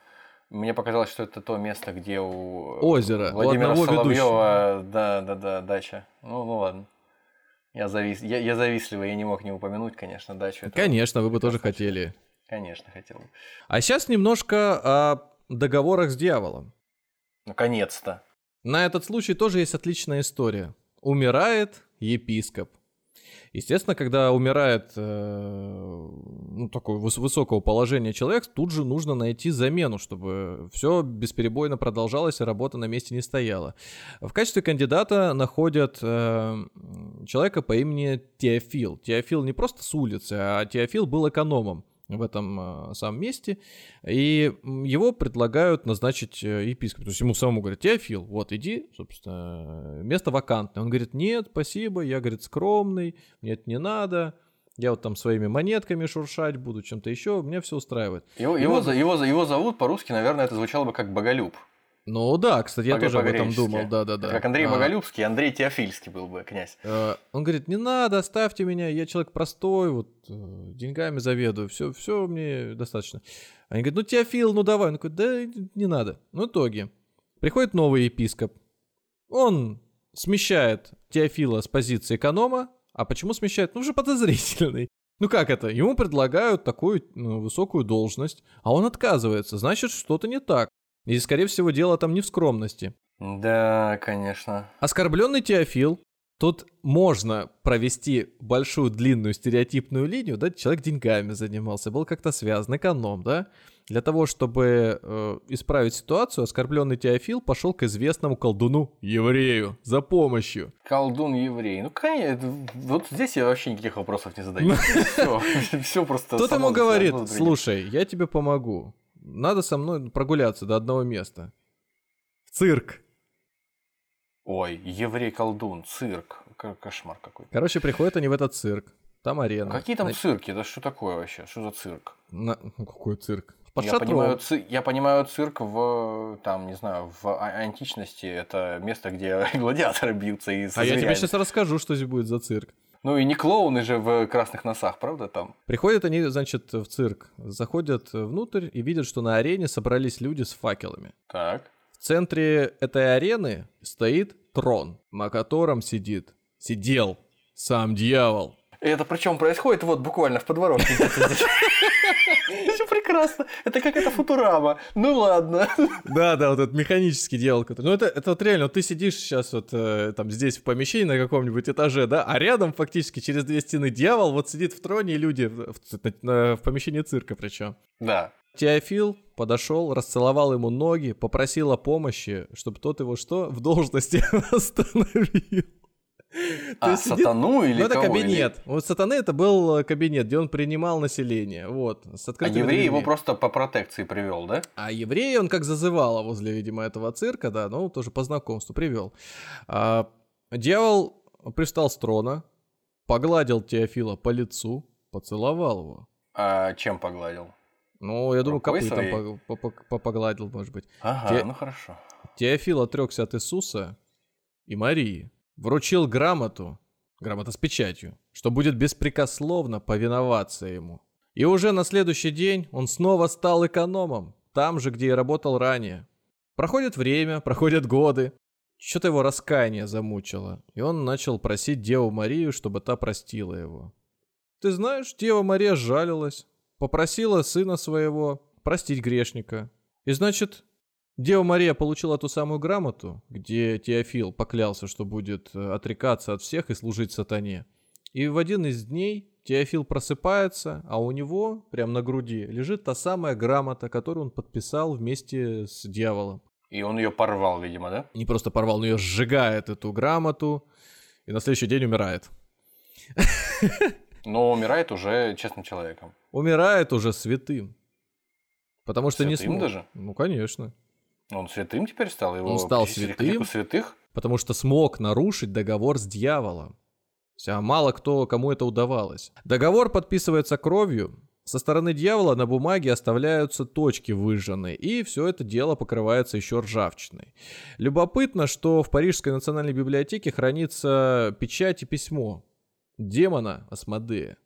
Мне показалось, что это то место, где у... Озеро. Владимира у Соловьева, да, да, да, дача. Ну, ну ладно. Я, завис... я, я завистливый, я не мог не упомянуть, конечно, дачу. Конечно, вы бы тоже хотели. Конечно, хотел бы. А сейчас немножко о договорах с дьяволом. Наконец-то. На этот случай тоже есть отличная история. Умирает епископ. Естественно, когда умирает э, ну, такого выс- высокого положения человек, тут же нужно найти замену, чтобы все бесперебойно продолжалось и работа на месте не стояла. В качестве кандидата находят э, человека по имени Теофил. Теофил не просто с улицы, а Теофил был экономом в этом э, самом месте, и его предлагают назначить э, епископом. То есть ему самому говорят, Теофил, вот иди, собственно, место вакантное. Он говорит, нет, спасибо, я, говорит, скромный, мне это не надо, я вот там своими монетками шуршать буду, чем-то еще, меня все устраивает. Его, его, его, его зовут по-русски, наверное, это звучало бы как Боголюб. Ну да, кстати, я тоже об этом думал, да-да-да. Как Андрей а, Боголюбский, Андрей Теофильский был бы князь. Э, он говорит, не надо, оставьте меня, я человек простой, вот э, деньгами заведую, все, все мне достаточно. Они говорят, ну Теофил, ну давай. Он говорит, да не надо. В итоге, приходит новый епископ, он смещает Теофила с позиции эконома, а почему смещает? Ну, уже подозрительный. Ну как это? Ему предлагают такую ну, высокую должность, а он отказывается. Значит, что-то не так. И, скорее всего, дело там не в скромности. Да, конечно. Оскорбленный Теофил. Тут можно провести большую длинную стереотипную линию, да, человек деньгами занимался, был как-то связан, эконом, да. Для того, чтобы э, исправить ситуацию, оскорбленный Теофил пошел к известному колдуну еврею за помощью. Колдун еврей. Ну, конечно, вот здесь я вообще никаких вопросов не задаю. Все, все просто. Тот ему говорит: слушай, я тебе помогу надо со мной прогуляться до одного места. В цирк. Ой, еврей-колдун, цирк. Кошмар какой. Короче, приходят они в этот цирк. Там арена. Какие там цирки? Это что такое вообще? Что за цирк? На... Ну, какой цирк? Под я шатром. понимаю, ци... я понимаю цирк в, там, не знаю, в а- античности. Это место, где гладиаторы бьются и А я тебе сейчас расскажу, что здесь будет за цирк. Ну и не клоуны же в красных носах, правда, там? Приходят они, значит, в цирк, заходят внутрь и видят, что на арене собрались люди с факелами. Так. В центре этой арены стоит трон, на котором сидит, сидел сам дьявол. И это причем происходит вот буквально в подворотне. Все прекрасно. Это как это футурама. Ну ладно. Да, да, вот этот механический дьявол. Ну это, это вот реально, вот ты сидишь сейчас вот э, там здесь в помещении на каком-нибудь этаже, да, а рядом фактически через две стены дьявол вот сидит в троне и люди в, в, в помещении цирка причем. Да. Теофил подошел, расцеловал ему ноги, попросил о помощи, чтобы тот его что? В должности остановил. А, сатану или Ну, это кого? кабинет. Или... Вот сатаны это был э, кабинет, где он принимал население. Вот, с а еврей его просто по протекции привел, да? А еврей он как зазывало возле, видимо, этого цирка, да, ну, тоже по знакомству привел. А, дьявол пристал с трона, погладил Теофила по лицу, поцеловал его. А чем погладил? Ну, я думаю, копытом погладил, может быть. Ага, Те... ну хорошо. Теофил отрекся от Иисуса и Марии вручил грамоту, грамота с печатью, что будет беспрекословно повиноваться ему. И уже на следующий день он снова стал экономом, там же, где и работал ранее. Проходит время, проходят годы. Что-то его раскаяние замучило, и он начал просить Деву Марию, чтобы та простила его. Ты знаешь, Дева Мария жалилась, попросила сына своего простить грешника. И значит, Дева Мария получила ту самую грамоту, где Теофил поклялся, что будет э, отрекаться от всех и служить сатане. И в один из дней Теофил просыпается, а у него, прямо на груди, лежит та самая грамота, которую он подписал вместе с дьяволом. И он ее порвал, видимо, да? Не просто порвал, но ее сжигает, эту грамоту, и на следующий день умирает. Но умирает уже честным человеком. Умирает уже святым. Потому что святым не смог. даже? Ну, конечно. Он святым теперь стал? Его он стал святым, святых? потому что смог нарушить договор с дьяволом. А мало кто, кому это удавалось. Договор подписывается кровью, со стороны дьявола на бумаге оставляются точки выжженные, и все это дело покрывается еще ржавчиной. Любопытно, что в Парижской национальной библиотеке хранится печать и письмо демона Асмодея.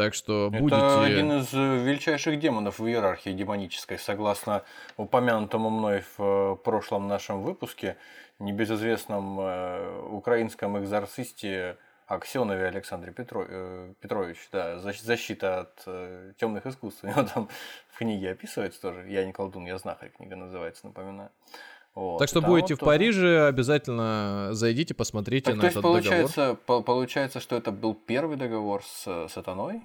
Так что Это будете... один из э, величайших демонов в иерархии демонической, согласно упомянутому мной в э, прошлом нашем выпуске, небезызвестном э, украинском экзорцисте Аксенове Александре Петро... Петрович, да, защита от темных искусств. У него там в книге описывается тоже. Я не колдун, я знахарь, книга называется, напоминаю. Вот. Так что будете вот в Париже, обязательно зайдите, посмотрите так, на то есть этот получается, договор. По получается, что это был первый договор с сатаной?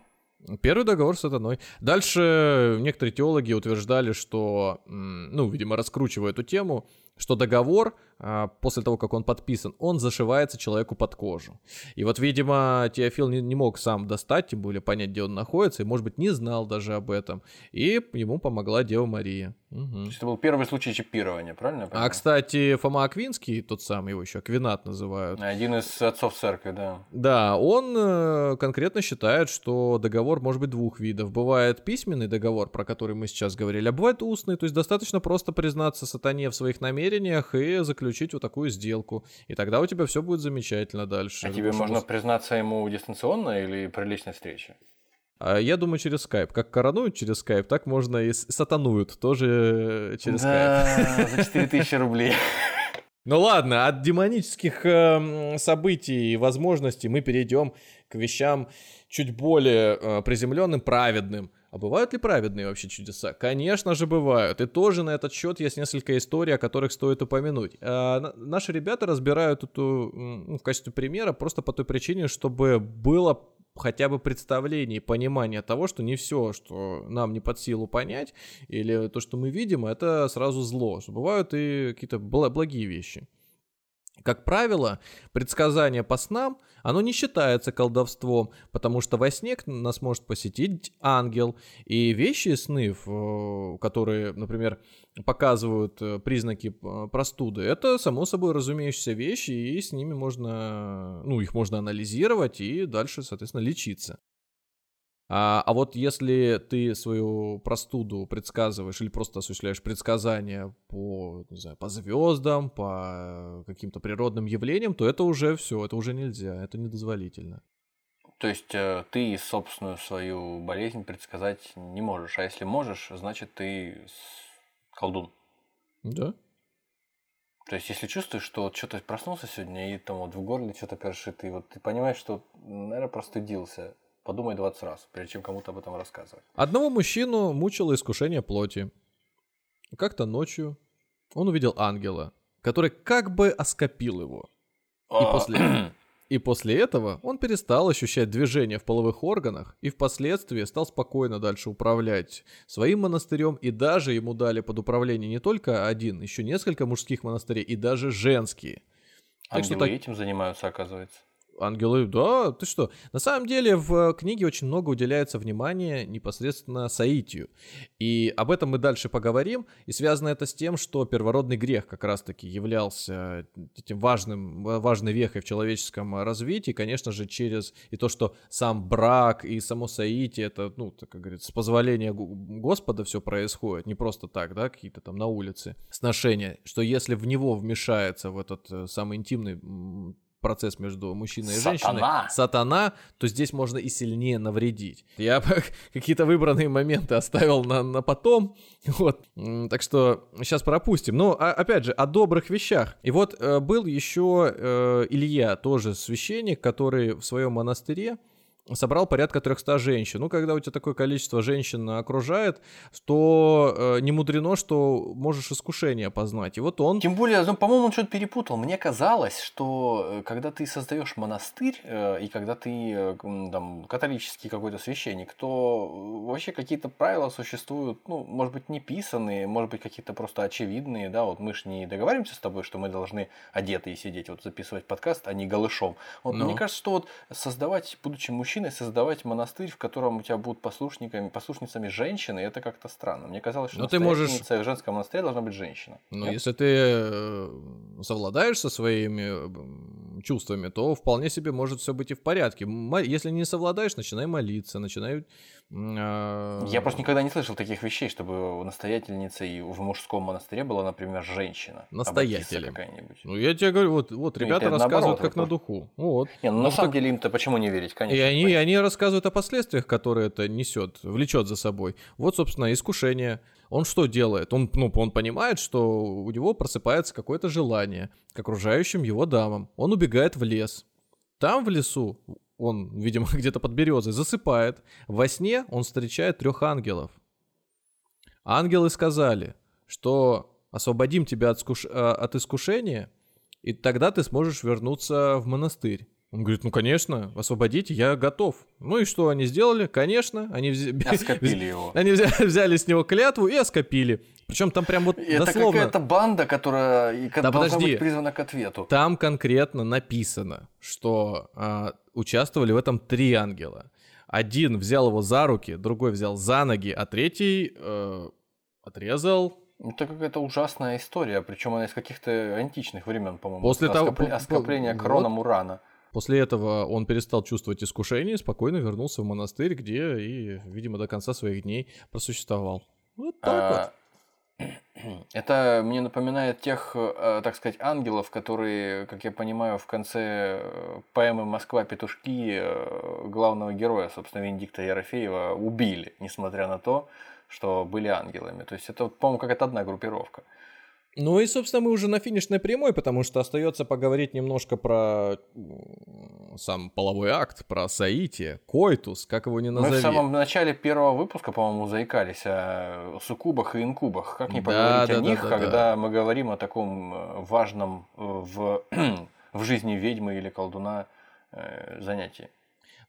Первый договор с сатаной. Дальше некоторые теологи утверждали, что, ну, видимо, раскручивая эту тему, что договор а, после того, как он подписан, он зашивается человеку под кожу. И вот, видимо, Теофил не, не мог сам достать, тем более понять, где он находится, и, может быть, не знал даже об этом. И ему помогла Дева Мария. Угу. То есть это был первый случай чипирования, правильно? А, кстати, Фома Аквинский, тот самый его еще Аквинат называют. Один из отцов церкви, да. Да, он э, конкретно считает, что договор может быть двух видов. Бывает письменный договор, про который мы сейчас говорили, а бывает устный, то есть достаточно просто признаться сатане в своих намерениях и заключить вот такую сделку. И тогда у тебя все будет замечательно дальше. А тебе можно признаться ему дистанционно или при личной встрече? А я думаю, через скайп. Как коронуют через скайп, так можно и сатануют тоже через да, скайп. за 4000 рублей. Ну ладно, от демонических э, событий и возможностей мы перейдем к вещам чуть более э, приземленным, праведным. А бывают ли праведные вообще чудеса? Конечно же бывают. И тоже на этот счет есть несколько историй, о которых стоит упомянуть. А, наши ребята разбирают эту ну, в качестве примера просто по той причине, чтобы было хотя бы представление и понимание того, что не все, что нам не под силу понять, или то, что мы видим, это сразу зло. Бывают и какие-то благие вещи. Как правило, предсказание по снам, оно не считается колдовством, потому что во сне нас может посетить ангел. И вещи и сны, которые, например, показывают э, признаки э, простуды, это само собой разумеющиеся вещи, и с ними можно, ну, их можно анализировать и дальше, соответственно, лечиться. А, а вот если ты свою простуду предсказываешь или просто осуществляешь предсказания по, не знаю, по звездам, по каким-то природным явлениям, то это уже все, это уже нельзя, это недозволительно. То есть э, ты собственную свою болезнь предсказать не можешь, а если можешь, значит ты колдун. Да. То есть, если чувствуешь, что вот что-то проснулся сегодня, и там вот в горле что-то першит, и вот ты понимаешь, что, наверное, простудился, Подумай 20 раз, прежде чем кому-то об этом рассказывать. Одного мужчину мучило искушение плоти. Как-то ночью он увидел ангела, который как бы оскопил его. И а. после, и после этого он перестал ощущать движение в половых органах и впоследствии стал спокойно дальше управлять своим монастырем и даже ему дали под управление не только один, еще несколько мужских монастырей и даже женские. Ангелы так что так... этим занимаются, оказывается. Ангелы, да, ты что? На самом деле в книге очень много уделяется внимания непосредственно Саитию. И об этом мы дальше поговорим. И связано это с тем, что первородный грех как раз-таки являлся этим важным, важной вехой в человеческом развитии. Конечно же, через и то, что сам брак и само Саитие, это, ну, так как говорится, с позволения Господа все происходит. Не просто так, да, какие-то там на улице сношения. Что если в него вмешается в этот э, самый интимный процесс между мужчиной и женщиной, сатана. сатана, то здесь можно и сильнее навредить. Я какие-то выбранные моменты оставил на, на потом, вот, так что сейчас пропустим. Но, а, опять же, о добрых вещах. И вот э, был еще э, Илья, тоже священник, который в своем монастыре собрал порядка 300 женщин. Ну, когда у тебя такое количество женщин окружает, то э, не мудрено, что можешь искушение познать. И вот он... Тем более, ну, по-моему, он что-то перепутал. Мне казалось, что э, когда ты создаешь монастырь, э, и когда ты э, там, католический какой-то священник, то э, вообще какие-то правила существуют, ну, может быть, не писанные, может быть, какие-то просто очевидные, да, вот мы же не договариваемся с тобой, что мы должны одетые сидеть, вот записывать подкаст, а не голышом. Вот, Но. Мне кажется, что вот создавать, будучи мужчиной, мужчиной создавать монастырь, в котором у тебя будут послушниками, послушницами женщины, это как-то странно. Мне казалось, что Но ты можешь... в женском монастыре должна быть женщина. Ну, если ты э, совладаешь со своими чувствами, то вполне себе может все быть и в порядке. Если не совладаешь, начинай молиться, начинай Я просто никогда не слышал таких вещей, чтобы настоятельницей в мужском монастыре была, например, женщина. Настоятелем. какая-нибудь. Ну, я тебе говорю, вот, вот ну, ребята рассказывают наоборот, как на духу. Вот. Не, ну, на самом деле им-то почему не верить, конечно. И они, они рассказывают о последствиях, которые это несет, влечет за собой. Вот, собственно, искушение. Он что делает? Он, ну, он понимает, что у него просыпается какое-то желание к окружающим его дамам. Он убегает в лес. Там в лесу он, видимо, где-то под березой, засыпает. Во сне он встречает трех ангелов. Ангелы сказали, что освободим тебя от, скуш... Э, от искушения, и тогда ты сможешь вернуться в монастырь. Он говорит, ну, конечно, освободите, я готов. Ну и что они сделали? Конечно, они, вз... его. они взяли, взяли с него клятву и оскопили. Причем там прям вот Это дословно... какая-то банда, которая да, должна подожди. быть призвана к ответу. Там конкретно написано, что а, участвовали в этом три ангела. Один взял его за руки, другой взял за ноги, а третий э, отрезал это какая-то ужасная история, причем она из каких-то античных времен, по-моему. После того, оскопление кроном вот, урана. После этого он перестал чувствовать искушение, спокойно вернулся в монастырь, где и, видимо, до конца своих дней просуществовал. Вот так а... вот. Это мне напоминает тех, э, так сказать, ангелов, которые, как я понимаю, в конце э, поэмы «Москва. Петушки» э, главного героя, собственно, Венедикта Ерофеева, убили, несмотря на то, что были ангелами. То есть это, по-моему, какая-то одна группировка. Ну и, собственно, мы уже на финишной прямой, потому что остается поговорить немножко про сам половой акт, про соитие, койтус, как его ни назови. Мы в самом начале первого выпуска, по-моему, заикались о суккубах и инкубах. Как не поговорить да, о да, них, да, когда да. мы говорим о таком э, важном э, в, в жизни ведьмы или колдуна э, занятии?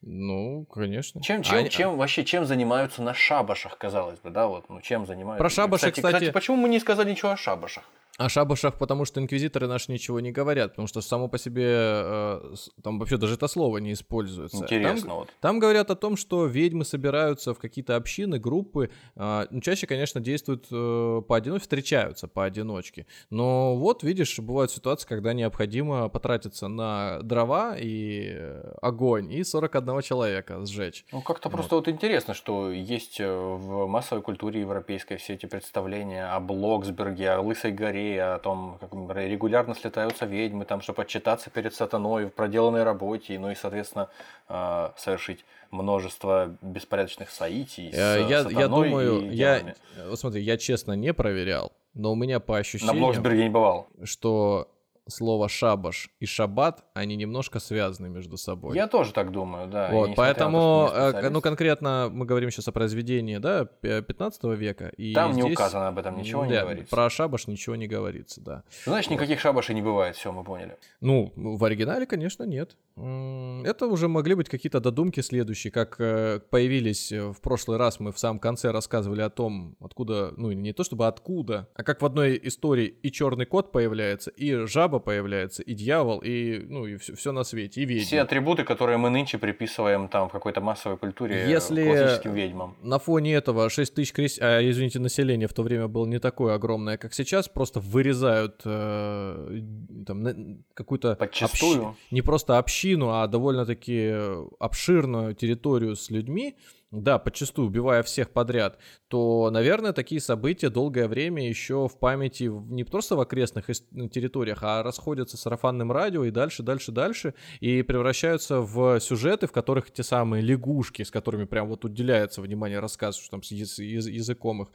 Ну, конечно. Чем, чем, а, чем вообще чем занимаются на шабашах, казалось бы, да, вот, ну чем занимаются? Про шабаши, кстати, кстати, кстати, почему мы не сказали ничего о шабашах? О шабашах, потому что инквизиторы наши ничего не говорят, потому что само по себе э, там вообще даже это слово не используется. Интересно там, вот. Там говорят о том, что ведьмы собираются в какие-то общины, группы. Э, чаще, конечно, действуют э, поодиночке, встречаются поодиночке. Но вот, видишь, бывают ситуации, когда необходимо потратиться на дрова и огонь, и 41 человека сжечь. Ну, как-то вот. просто вот интересно, что есть э, в массовой культуре европейской все эти представления о Блоксберге, о Лысой горе, о том, как регулярно слетаются ведьмы, там, чтобы отчитаться перед сатаной в проделанной работе, ну и, соответственно, э, совершить множество беспорядочных соитий с я, я думаю, я, вот смотри, я честно не проверял, но у меня по ощущениям... На Блоксберге не бывал. Что слово шабаш и шаббат, они немножко связаны между собой. Я тоже так думаю, да. Вот, поэтому, то, ну, конкретно мы говорим сейчас о произведении, да, 15 века. И Там здесь, не указано об этом, ничего да, не говорится. Про шабаш ничего не говорится, да. Значит, вот. никаких шабашей не бывает, все, мы поняли. Ну, в оригинале, конечно, нет. Это уже могли быть какие-то додумки следующие, как э, появились э, в прошлый раз, мы в самом конце рассказывали о том, откуда, ну, не то чтобы откуда, а как в одной истории и черный кот появляется, и жаба появляется, и дьявол, и, ну, и все, все на свете, и ведьмы. Все атрибуты, которые мы нынче приписываем там в какой-то массовой культуре Если классическим ведьмам. на фоне этого 6 тысяч крес... а, извините, население в то время было не такое огромное, как сейчас, просто вырезают э, там, какую-то... Подчастую. Общ... Не просто общину, общину, а довольно-таки обширную территорию с людьми, да, подчастую убивая всех подряд, то, наверное, такие события долгое время еще в памяти не просто в окрестных территориях, а расходятся с сарафанным радио и дальше, дальше, дальше, и превращаются в сюжеты, в которых те самые лягушки, с которыми прям вот уделяется внимание рассказ, что там с языком их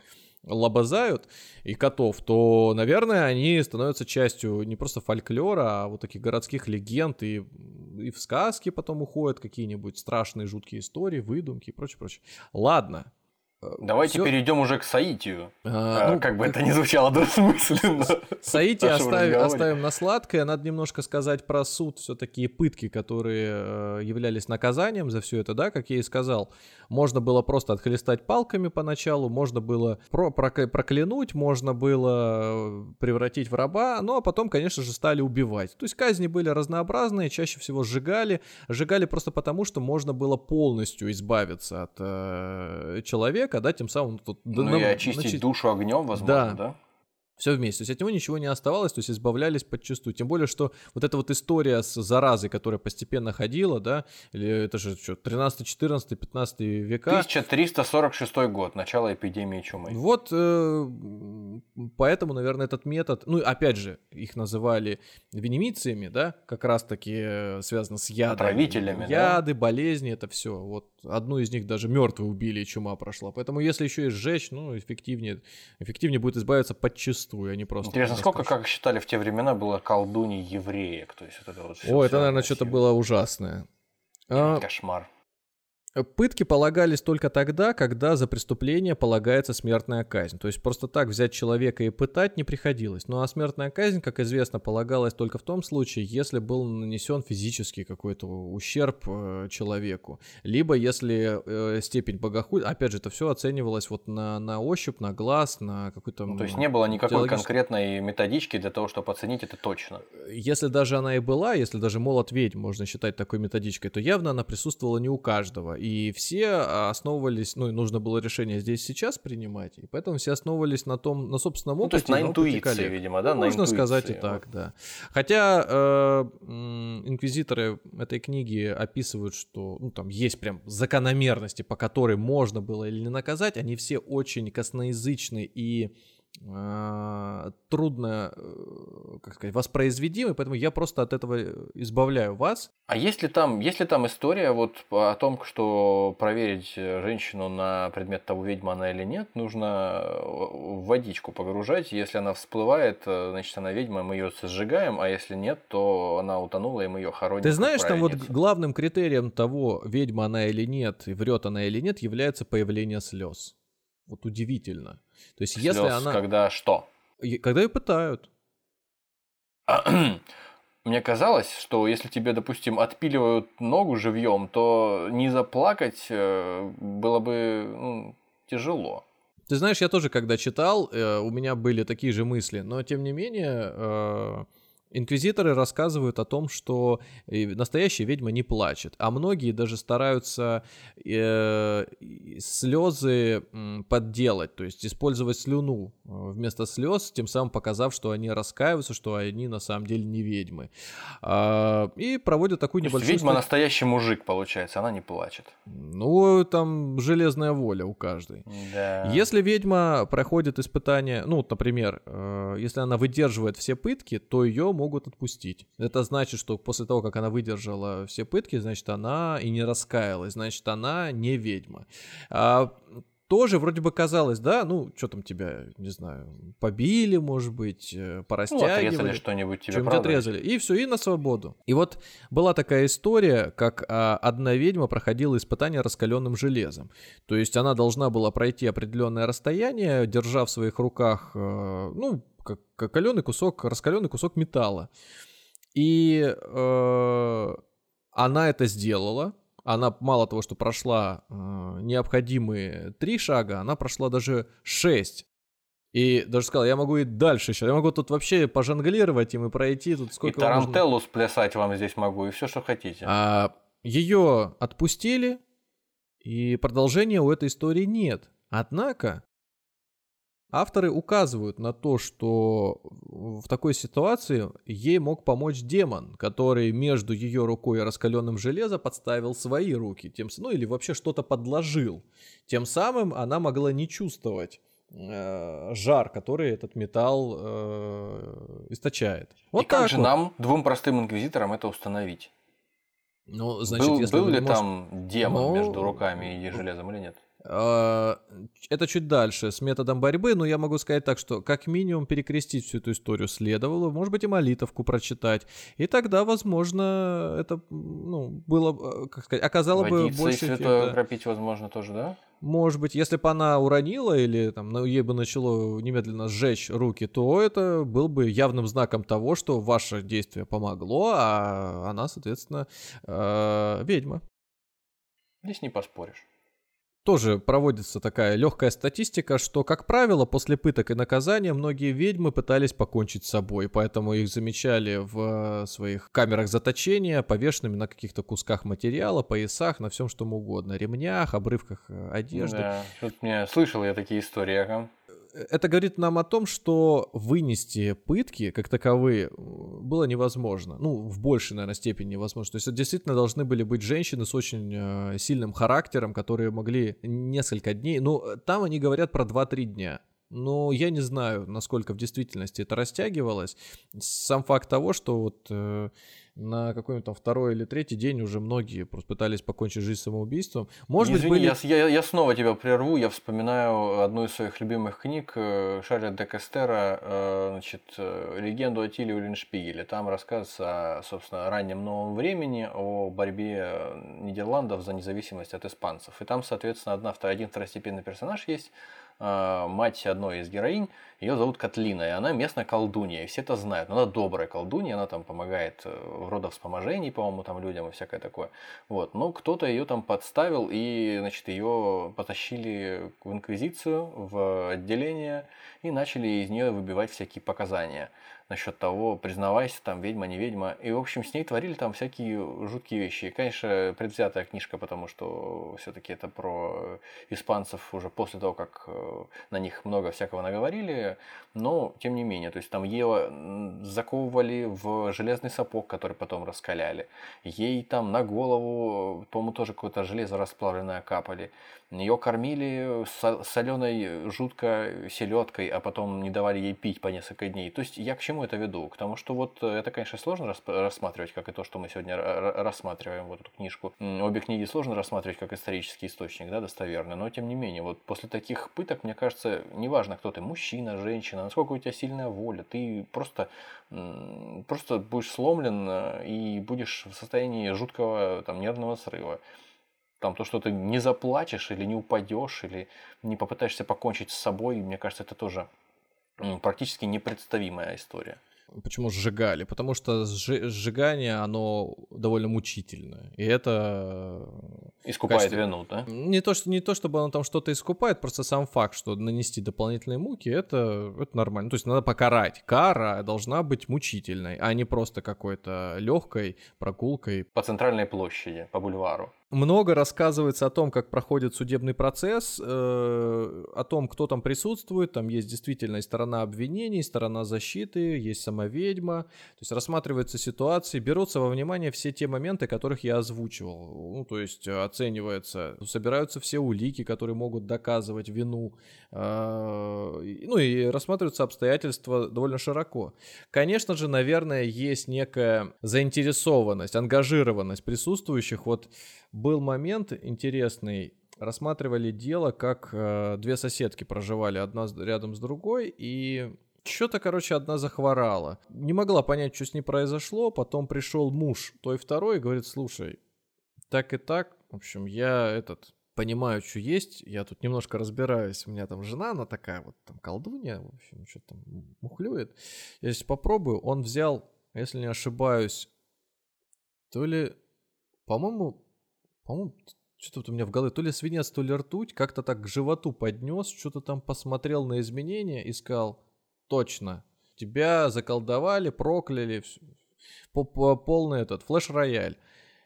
лобазают и котов, то, наверное, они становятся частью не просто фольклора, а вот таких городских легенд и, и в сказки потом уходят какие-нибудь страшные жуткие истории, выдумки и прочее, прочее. Ладно, Давайте Всё... перейдем уже к Саитию. А, а, ну, как бы это ни звучало двусмысленно. Саити оставим, оставим на сладкое. Надо немножко сказать про суд, все-таки пытки, которые э, являлись наказанием за все это, да, как я и сказал. Можно было просто отхлестать палками поначалу, можно было про проклянуть, можно было превратить в раба, ну а потом, конечно же, стали убивать. То есть казни были разнообразные, чаще всего сжигали. Сжигали просто потому, что можно было полностью избавиться от э, человека человека, да, тем самым тут... Ну нам, и очистить значит, душу огнем, возможно, да? да? все вместе. То есть от него ничего не оставалось, то есть избавлялись подчастую. Тем более, что вот эта вот история с заразой, которая постепенно ходила, да, или это же что, 13, 14, 15 века. 1346 год, начало эпидемии чумы. Вот э, поэтому, наверное, этот метод, ну, опять же, их называли венемициями, да, как раз-таки э, связано с ядом. Отравителями, Яды, да? болезни, это все. Вот одну из них даже мертвые убили, и чума прошла. Поэтому если еще и сжечь, ну, эффективнее, эффективнее будет избавиться подчастую зачастую, они просто... Интересно, сколько, как считали в те времена, было колдуней евреек? То есть вот это вот О, это, наверное, что-то было ужасное. А, Кошмар. Пытки полагались только тогда, когда за преступление полагается смертная казнь. То есть просто так взять человека и пытать не приходилось. Ну а смертная казнь, как известно, полагалась только в том случае, если был нанесен физический какой-то ущерб э, человеку. Либо если э, степень богохульства, опять же, это все оценивалось вот на, на ощупь, на глаз, на какой-то... Ну, то есть не было никакой конкретной методички для того, чтобы оценить это точно. Если даже она и была, если даже молот ведьм можно считать такой методичкой, то явно она присутствовала не у каждого и все основывались, ну, нужно было решение здесь сейчас принимать, и поэтому все основывались на том, на собственном опыте. Ну, то есть на интуиции, коллег. видимо, да? Можно сказать и так, да. Хотя э, инквизиторы этой книги описывают, что, ну, там есть прям закономерности, по которой можно было или не наказать, они все очень косноязычны и трудно, э, как сказать, воспроизведимый, поэтому я просто от этого избавляю вас. А есть ли там, есть ли там история вот о том, что проверить женщину на предмет того, ведьма она или нет, нужно в водичку погружать, если она всплывает, э, значит она ведьма, мы ее сжигаем, а если нет, то она утонула, и мы ее хороним. Ты знаешь, там вот главным критерием того, ведьма она или нет, врет она или нет, является появление слез. Вот удивительно. То есть, Слез, если она... когда что? Когда ее пытают. Мне казалось, что если тебе, допустим, отпиливают ногу живьем, то не заплакать э, было бы ну, тяжело. Ты знаешь, я тоже, когда читал, э, у меня были такие же мысли, но тем не менее... Э, Инквизиторы рассказывают о том, что э, настоящая ведьма не плачет, а многие даже стараются э, слезы подделать, то есть использовать слюну э, вместо слез, тем самым показав, что они раскаиваются, что они на самом деле не ведьмы. А, и проводят такую то небольшую... Ведьма настоящий мужик, получается, она не плачет. Ну, там железная воля у каждой. Да. Если ведьма проходит испытание, ну, например, э, если она выдерживает все пытки, то ее могут отпустить. Это значит, что после того, как она выдержала все пытки, значит, она и не раскаялась, значит, она не ведьма. А, тоже вроде бы казалось, да, ну, что там тебя, не знаю, побили, может быть, э, порастягивали. Ну, отрезали что-нибудь тебе, Чем-нибудь отрезали. И все, и на свободу. И вот была такая история, как а, одна ведьма проходила испытание раскаленным железом. То есть она должна была пройти определенное расстояние, держа в своих руках, э, ну, как, как каленый кусок, раскаленный кусок металла. И э, она это сделала. Она мало того, что прошла э, необходимые три шага, она прошла даже шесть. И даже сказал, я могу и дальше сейчас. Я могу тут вообще пожонглировать им и пройти тут сколько И тарантеллу можно... сплясать вам здесь могу, и все, что хотите. А, ее отпустили, и продолжения у этой истории нет. Однако Авторы указывают на то, что в такой ситуации ей мог помочь демон, который между ее рукой и раскаленным железом подставил свои руки, тем, ну или вообще что-то подложил. Тем самым она могла не чувствовать э, жар, который этот металл э, источает. Вот и как же вот. нам, двум простым инквизиторам, это установить? Ну, значит, был, если был ли можете... там демон ну, между руками и железом или нет? А, это чуть дальше, с методом борьбы, но я могу сказать так, что как минимум перекрестить всю эту историю следовало, может быть и молитовку прочитать, и тогда, возможно, это, ну, было, э, как сказать, оказало Водиться бы больше эффекта. пропить, возможно, тоже, да? Может быть, если бы она уронила или там ну, ей бы начало немедленно сжечь руки, то это был бы явным знаком того, что ваше действие помогло, а она, соответственно, э, ведьма. Здесь не поспоришь тоже проводится такая легкая статистика, что, как правило, после пыток и наказания многие ведьмы пытались покончить с собой, поэтому их замечали в своих камерах заточения, повешенными на каких-то кусках материала, поясах, на всем что угодно, ремнях, обрывках э, одежды. Да, тут мне слышал я такие истории, ага это говорит нам о том, что вынести пытки как таковые было невозможно. Ну, в большей, наверное, степени невозможно. То есть это действительно должны были быть женщины с очень э, сильным характером, которые могли несколько дней... Ну, там они говорят про 2-3 дня. Но я не знаю, насколько в действительности это растягивалось. Сам факт того, что вот э, на какой-нибудь там второй или третий день уже многие просто пытались покончить жизнь самоубийством. Может Извини, быть, были... я, я, я снова тебя прерву. Я вспоминаю одну из своих любимых книг э, Шарля де Кастера, э, значит, э, «Легенду о Тиле Уллиншпигеле». Там рассказывается о, собственно, раннем новом времени, о борьбе Нидерландов за независимость от испанцев. И там, соответственно, одна, один второстепенный персонаж есть, мать одной из героинь, ее зовут Котлина, и она местная колдунья, и все это знают. Она добрая колдунья, она там помогает э, в родовспоможении, по-моему, там людям и всякое такое. Вот. Но кто-то ее там подставил, и, значит, ее потащили в инквизицию, в отделение, и начали из нее выбивать всякие показания насчет того, признавайся, там, ведьма, не ведьма. И, в общем, с ней творили там всякие жуткие вещи. И, конечно, предвзятая книжка, потому что все-таки это про испанцев уже после того, как э, на них много всякого наговорили. Но, тем не менее, то есть там ее заковывали в железный сапог, который потом раскаляли. Ей там на голову, по-моему, тоже какое-то железо расплавленное капали. Ее кормили соленой жутко селедкой, а потом не давали ей пить по несколько дней. То есть я к чему это веду? К тому, что вот это, конечно, сложно рассматривать, как и то, что мы сегодня рассматриваем, вот эту книжку. Обе книги сложно рассматривать как исторический источник, да, достоверный, но тем не менее, вот после таких пыток, мне кажется, неважно, кто ты, мужчина, женщина, насколько у тебя сильная воля, ты просто, просто будешь сломлен э, и будешь в состоянии жуткого там, нервного срыва там то, что ты не заплачешь или не упадешь, или не попытаешься покончить с собой, мне кажется, это тоже практически непредставимая история. Почему сжигали? Потому что сжигание, оно довольно мучительное. И это... Искупает качестве... вину, да? Не то, что, не то, чтобы оно там что-то искупает, просто сам факт, что нанести дополнительные муки, это, это нормально. То есть надо покарать. Кара должна быть мучительной, а не просто какой-то легкой прогулкой. По центральной площади, по бульвару. Много рассказывается о том, как проходит судебный процесс, э, о том, кто там присутствует. Там есть действительно и сторона обвинений, сторона защиты, есть сама ведьма. То есть рассматриваются ситуации, берутся во внимание все те моменты, которых я озвучивал. Ну, то есть оценивается, собираются все улики, которые могут доказывать вину. Э, ну и рассматриваются обстоятельства довольно широко. Конечно же, наверное, есть некая заинтересованность, ангажированность присутствующих. Вот был момент интересный, рассматривали дело, как э, две соседки проживали одна рядом с другой, и что-то, короче, одна захворала. Не могла понять, что с ней произошло. Потом пришел муж той второй и говорит, слушай, так и так, в общем, я этот понимаю, что есть, я тут немножко разбираюсь, у меня там жена, она такая вот там колдунья, в общем, что там мухлюет. Я сейчас попробую, он взял, если не ошибаюсь, то ли, по-моему, по-моему, что-то у меня в голове, то ли свинец, то ли ртуть, как-то так к животу поднес, что-то там посмотрел на изменения и сказал, точно, тебя заколдовали, прокляли, полный этот, флеш-рояль.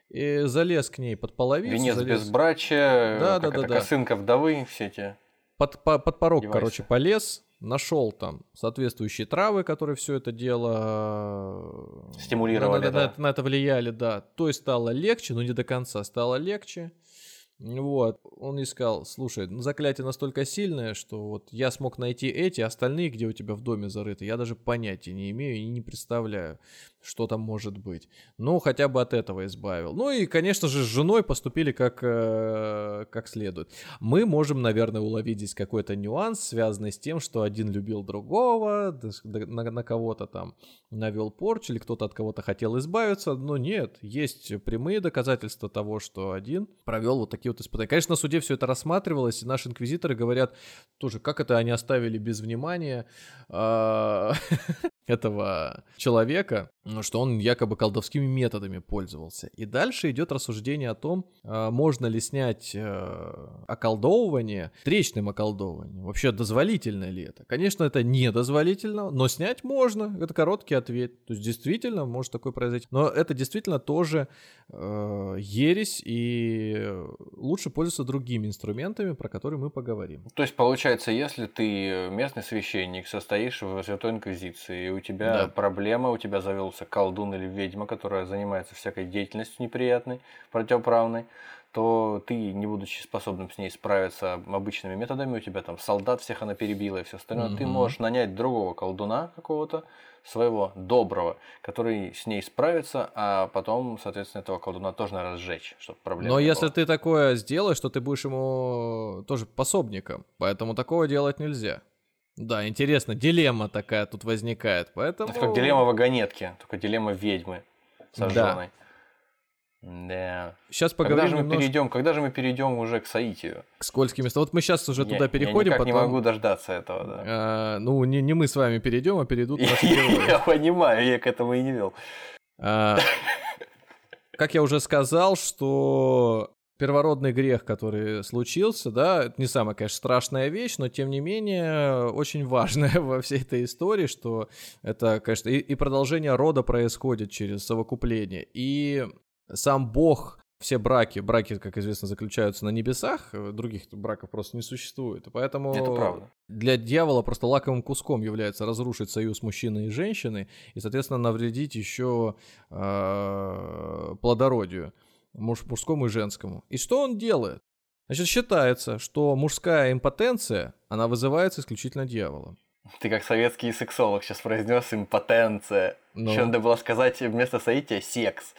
И залез к ней под половицу. Венец залез... безбрачия, да, да, да, да. косынка вдовы, все эти под, по, под порог, девайсы. короче, полез, нашел там соответствующие травы, которые все это дело э, стимулировали, на, да. на, на это влияли, да. То есть стало легче, но не до конца стало легче. Вот, он искал, слушай, ну, заклятие настолько сильное, что вот я смог найти эти, остальные, где у тебя в доме зарыты, я даже понятия не имею и не представляю, что там может быть. Ну, хотя бы от этого избавил. Ну и, конечно же, с женой поступили как, э, как следует. Мы можем, наверное, уловить здесь какой-то нюанс, связанный с тем, что один любил другого, на, на кого-то там навел порчу, или кто-то от кого-то хотел избавиться, но нет, есть прямые доказательства того, что один провел вот такие вот испытания. Конечно, на суде все это рассматривалось, и наши инквизиторы говорят тоже, как это они оставили без внимания а, этого человека, что он якобы колдовскими методами пользовался. И дальше идет рассуждение о том, а, можно ли снять э, околдовывание встречным околдовыванием. Вообще, дозволительно ли это? Конечно, это не дозволительно, но снять можно. Это короткий ответ. То есть, действительно, может такое произойти. Но это действительно тоже э, ересь, и лучше пользоваться другими инструментами, про которые мы поговорим. То есть, получается, если ты местный священник, состоишь в Святой Инквизиции, у тебя да. проблема, у тебя завелся колдун или ведьма, которая занимается всякой деятельностью неприятной, противоправной, то ты, не будучи способным с ней справиться обычными методами, у тебя там солдат всех она перебила и все остальное, угу. ты можешь нанять другого колдуна какого-то, своего доброго, который с ней справится, а потом, соответственно, этого колдуна тоже надо сжечь, чтобы проблема Но если было. ты такое сделаешь, то ты будешь ему тоже пособником, поэтому такого делать нельзя. Да, интересно, дилемма такая тут возникает, поэтому... Это как дилемма вагонетки, только дилемма ведьмы сожженной. Да. да. Сейчас поговорим когда же мы немножко... перейдем, когда же мы перейдем уже к Саитию? К скользким местам. Вот мы сейчас уже я, туда переходим. Я никак потом... не могу дождаться этого, да. А, ну, не, не мы с вами перейдем, а перейдут наши герои. Я понимаю, я к этому и не вел. А, как я уже сказал, что первородный грех, который случился, да, это не самая, конечно, страшная вещь, но тем не менее очень важная во всей этой истории, что это, конечно, и, и продолжение рода происходит через совокупление, и сам Бог все браки, браки, как известно, заключаются на небесах, других браков просто не существует. Поэтому Это правда. для дьявола просто лаковым куском является разрушить союз мужчины и женщины и, соответственно, навредить еще э, плодородию муж, мужскому и женскому. И что он делает? Значит, считается, что мужская импотенция, она вызывается исключительно дьяволом. Ты как советский сексолог сейчас произнес импотенция. Ну. Еще надо было сказать вместо соития секс.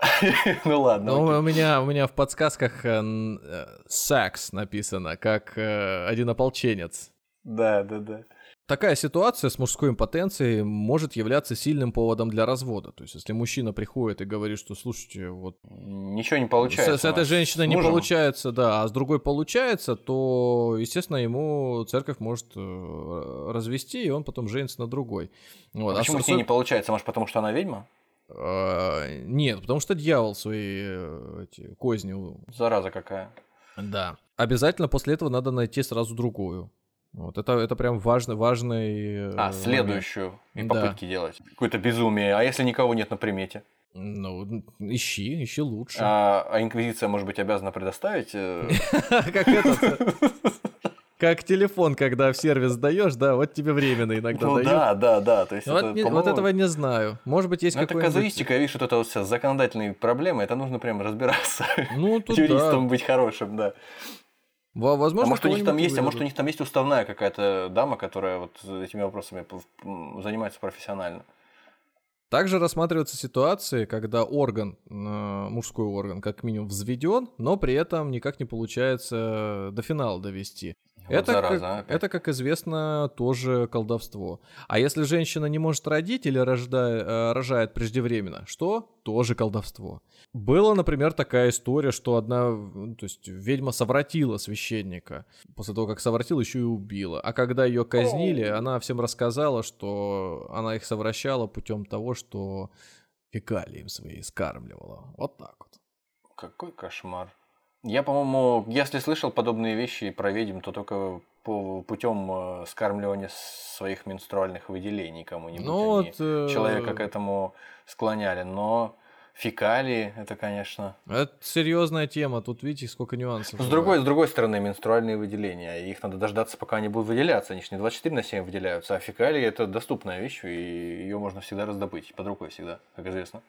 ну ладно. Ну, у меня, у меня в подсказках э, э, секс написано, как э, один ополченец. Да, да, да. Такая ситуация с мужской импотенцией может являться сильным поводом для развода. То есть, если мужчина приходит и говорит, что, слушайте, вот... Ничего не получается. С, с этой женщиной не получается, да, а с другой получается, то, естественно, ему церковь может э, развести, и он потом женится на другой. Вот. А почему а с ней не получается? Может, потому что она ведьма? А, нет, потому что дьявол свои э, эти козни. Зараза какая. Да. Обязательно после этого надо найти сразу другую. Вот это, это прям важный, важный... А, следующую. И попытки да. делать. Какое-то безумие. А если никого нет на примете? Ну, ищи, ищи лучше. А, а инквизиция, может быть, обязана предоставить? Э, как этот... Как телефон, когда в сервис даешь, да, вот тебе временно иногда ну, дают. Да, да, да. То есть вот, это, не, вот этого не знаю. Может быть, есть ну, какой-нибудь... Это казуистика, видишь, вот это вот вся законодательные проблемы, это нужно прям разбираться. Ну, тут Юристом да. быть хорошим, да. Возможно, а может у них там есть, а может у них там есть уставная какая-то дама, которая вот этими вопросами занимается профессионально. Также рассматриваются ситуации, когда орган, э, мужской орган, как минимум взведен, но при этом никак не получается до финала довести. Вот это, зараза, как, это, как известно, тоже колдовство. А если женщина не может родить или рождает, э, рожает преждевременно, что? Тоже колдовство. Была, например, такая история, что одна, то есть ведьма совратила священника. После того, как совратила, еще и убила. А когда ее казнили, она всем рассказала, что она их совращала путем того, что фекалии свои скармливала. Вот так вот. Какой кошмар. Я, по-моему, если слышал подобные вещи про ведьм, то только по путем э, скармливания своих менструальных выделений кому-нибудь. Ну, вот, э... Человека к этому склоняли. Но фекалии, это, конечно... Это серьезная тема, тут видите, сколько нюансов. С другой, с другой стороны, менструальные выделения, их надо дождаться, пока они будут выделяться, они же не 24 на 7 выделяются, а фекалии это доступная вещь, и ее можно всегда раздобыть, под рукой всегда, как известно.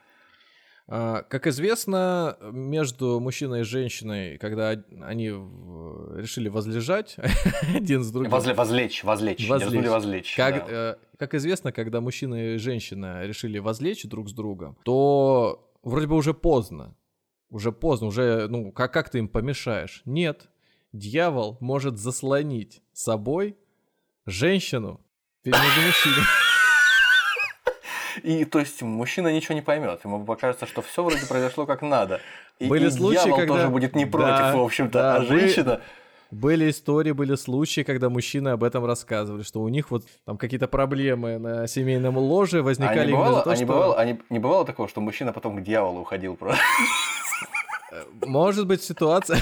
А, как известно, между мужчиной и женщиной, когда они решили возлежать один с другим... Возле, возлечь, возлечь, возлечь. возлечь как, да. э, как известно, когда мужчина и женщина решили возлечь друг с другом, то вроде бы уже поздно. Уже поздно, уже, ну, как, как ты им помешаешь? Нет. Дьявол может заслонить собой женщину перед мужчиной. И то есть мужчина ничего не поймет. Ему покажется, что все вроде произошло как надо. И, Были и случаи, дьявол когда... тоже будет не против, да, в общем-то, да, а женщина. Были истории, были случаи, когда мужчины об этом рассказывали, что у них вот там какие-то проблемы на семейном ложе возникали а не бывало, то, а что... Не бывало, а не, не бывало такого, что мужчина потом к дьяволу уходил просто? Может быть, ситуация...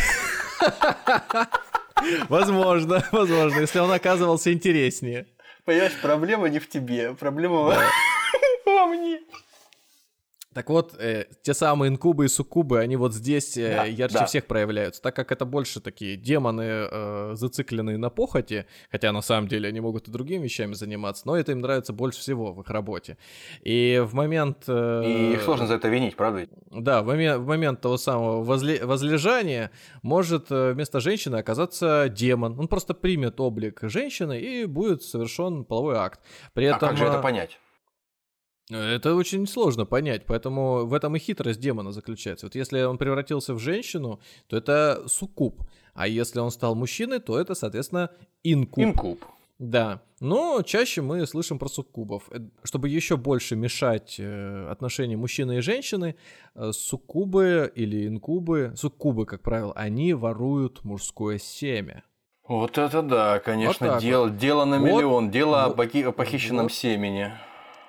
Возможно, возможно, если он оказывался интереснее. Понимаешь, проблема не в тебе, проблема во мне. Так вот, э, те самые инкубы и суккубы, они вот здесь э, да, ярче да. всех проявляются, так как это больше такие демоны, э, зацикленные на похоти, хотя на самом деле они могут и другими вещами заниматься, но это им нравится больше всего в их работе. И в момент... Э, и их сложно за это винить, правда? Да, в момент, в момент того самого возле, возлежания может э, вместо женщины оказаться демон. Он просто примет облик женщины и будет совершен половой акт. При а этом, как же это понять? Это очень сложно понять, поэтому в этом и хитрость демона заключается. Вот если он превратился в женщину, то это суккуб, а если он стал мужчиной, то это, соответственно, инкуб. Инкуб. Да, но чаще мы слышим про суккубов. Э, чтобы еще больше мешать э, отношения мужчины и женщины, э, суккубы или инкубы, суккубы, как правило, они воруют мужское семя. Вот это да, конечно, вот дело, вот. дело на миллион, вот, дело вот, о похищенном вот. семени.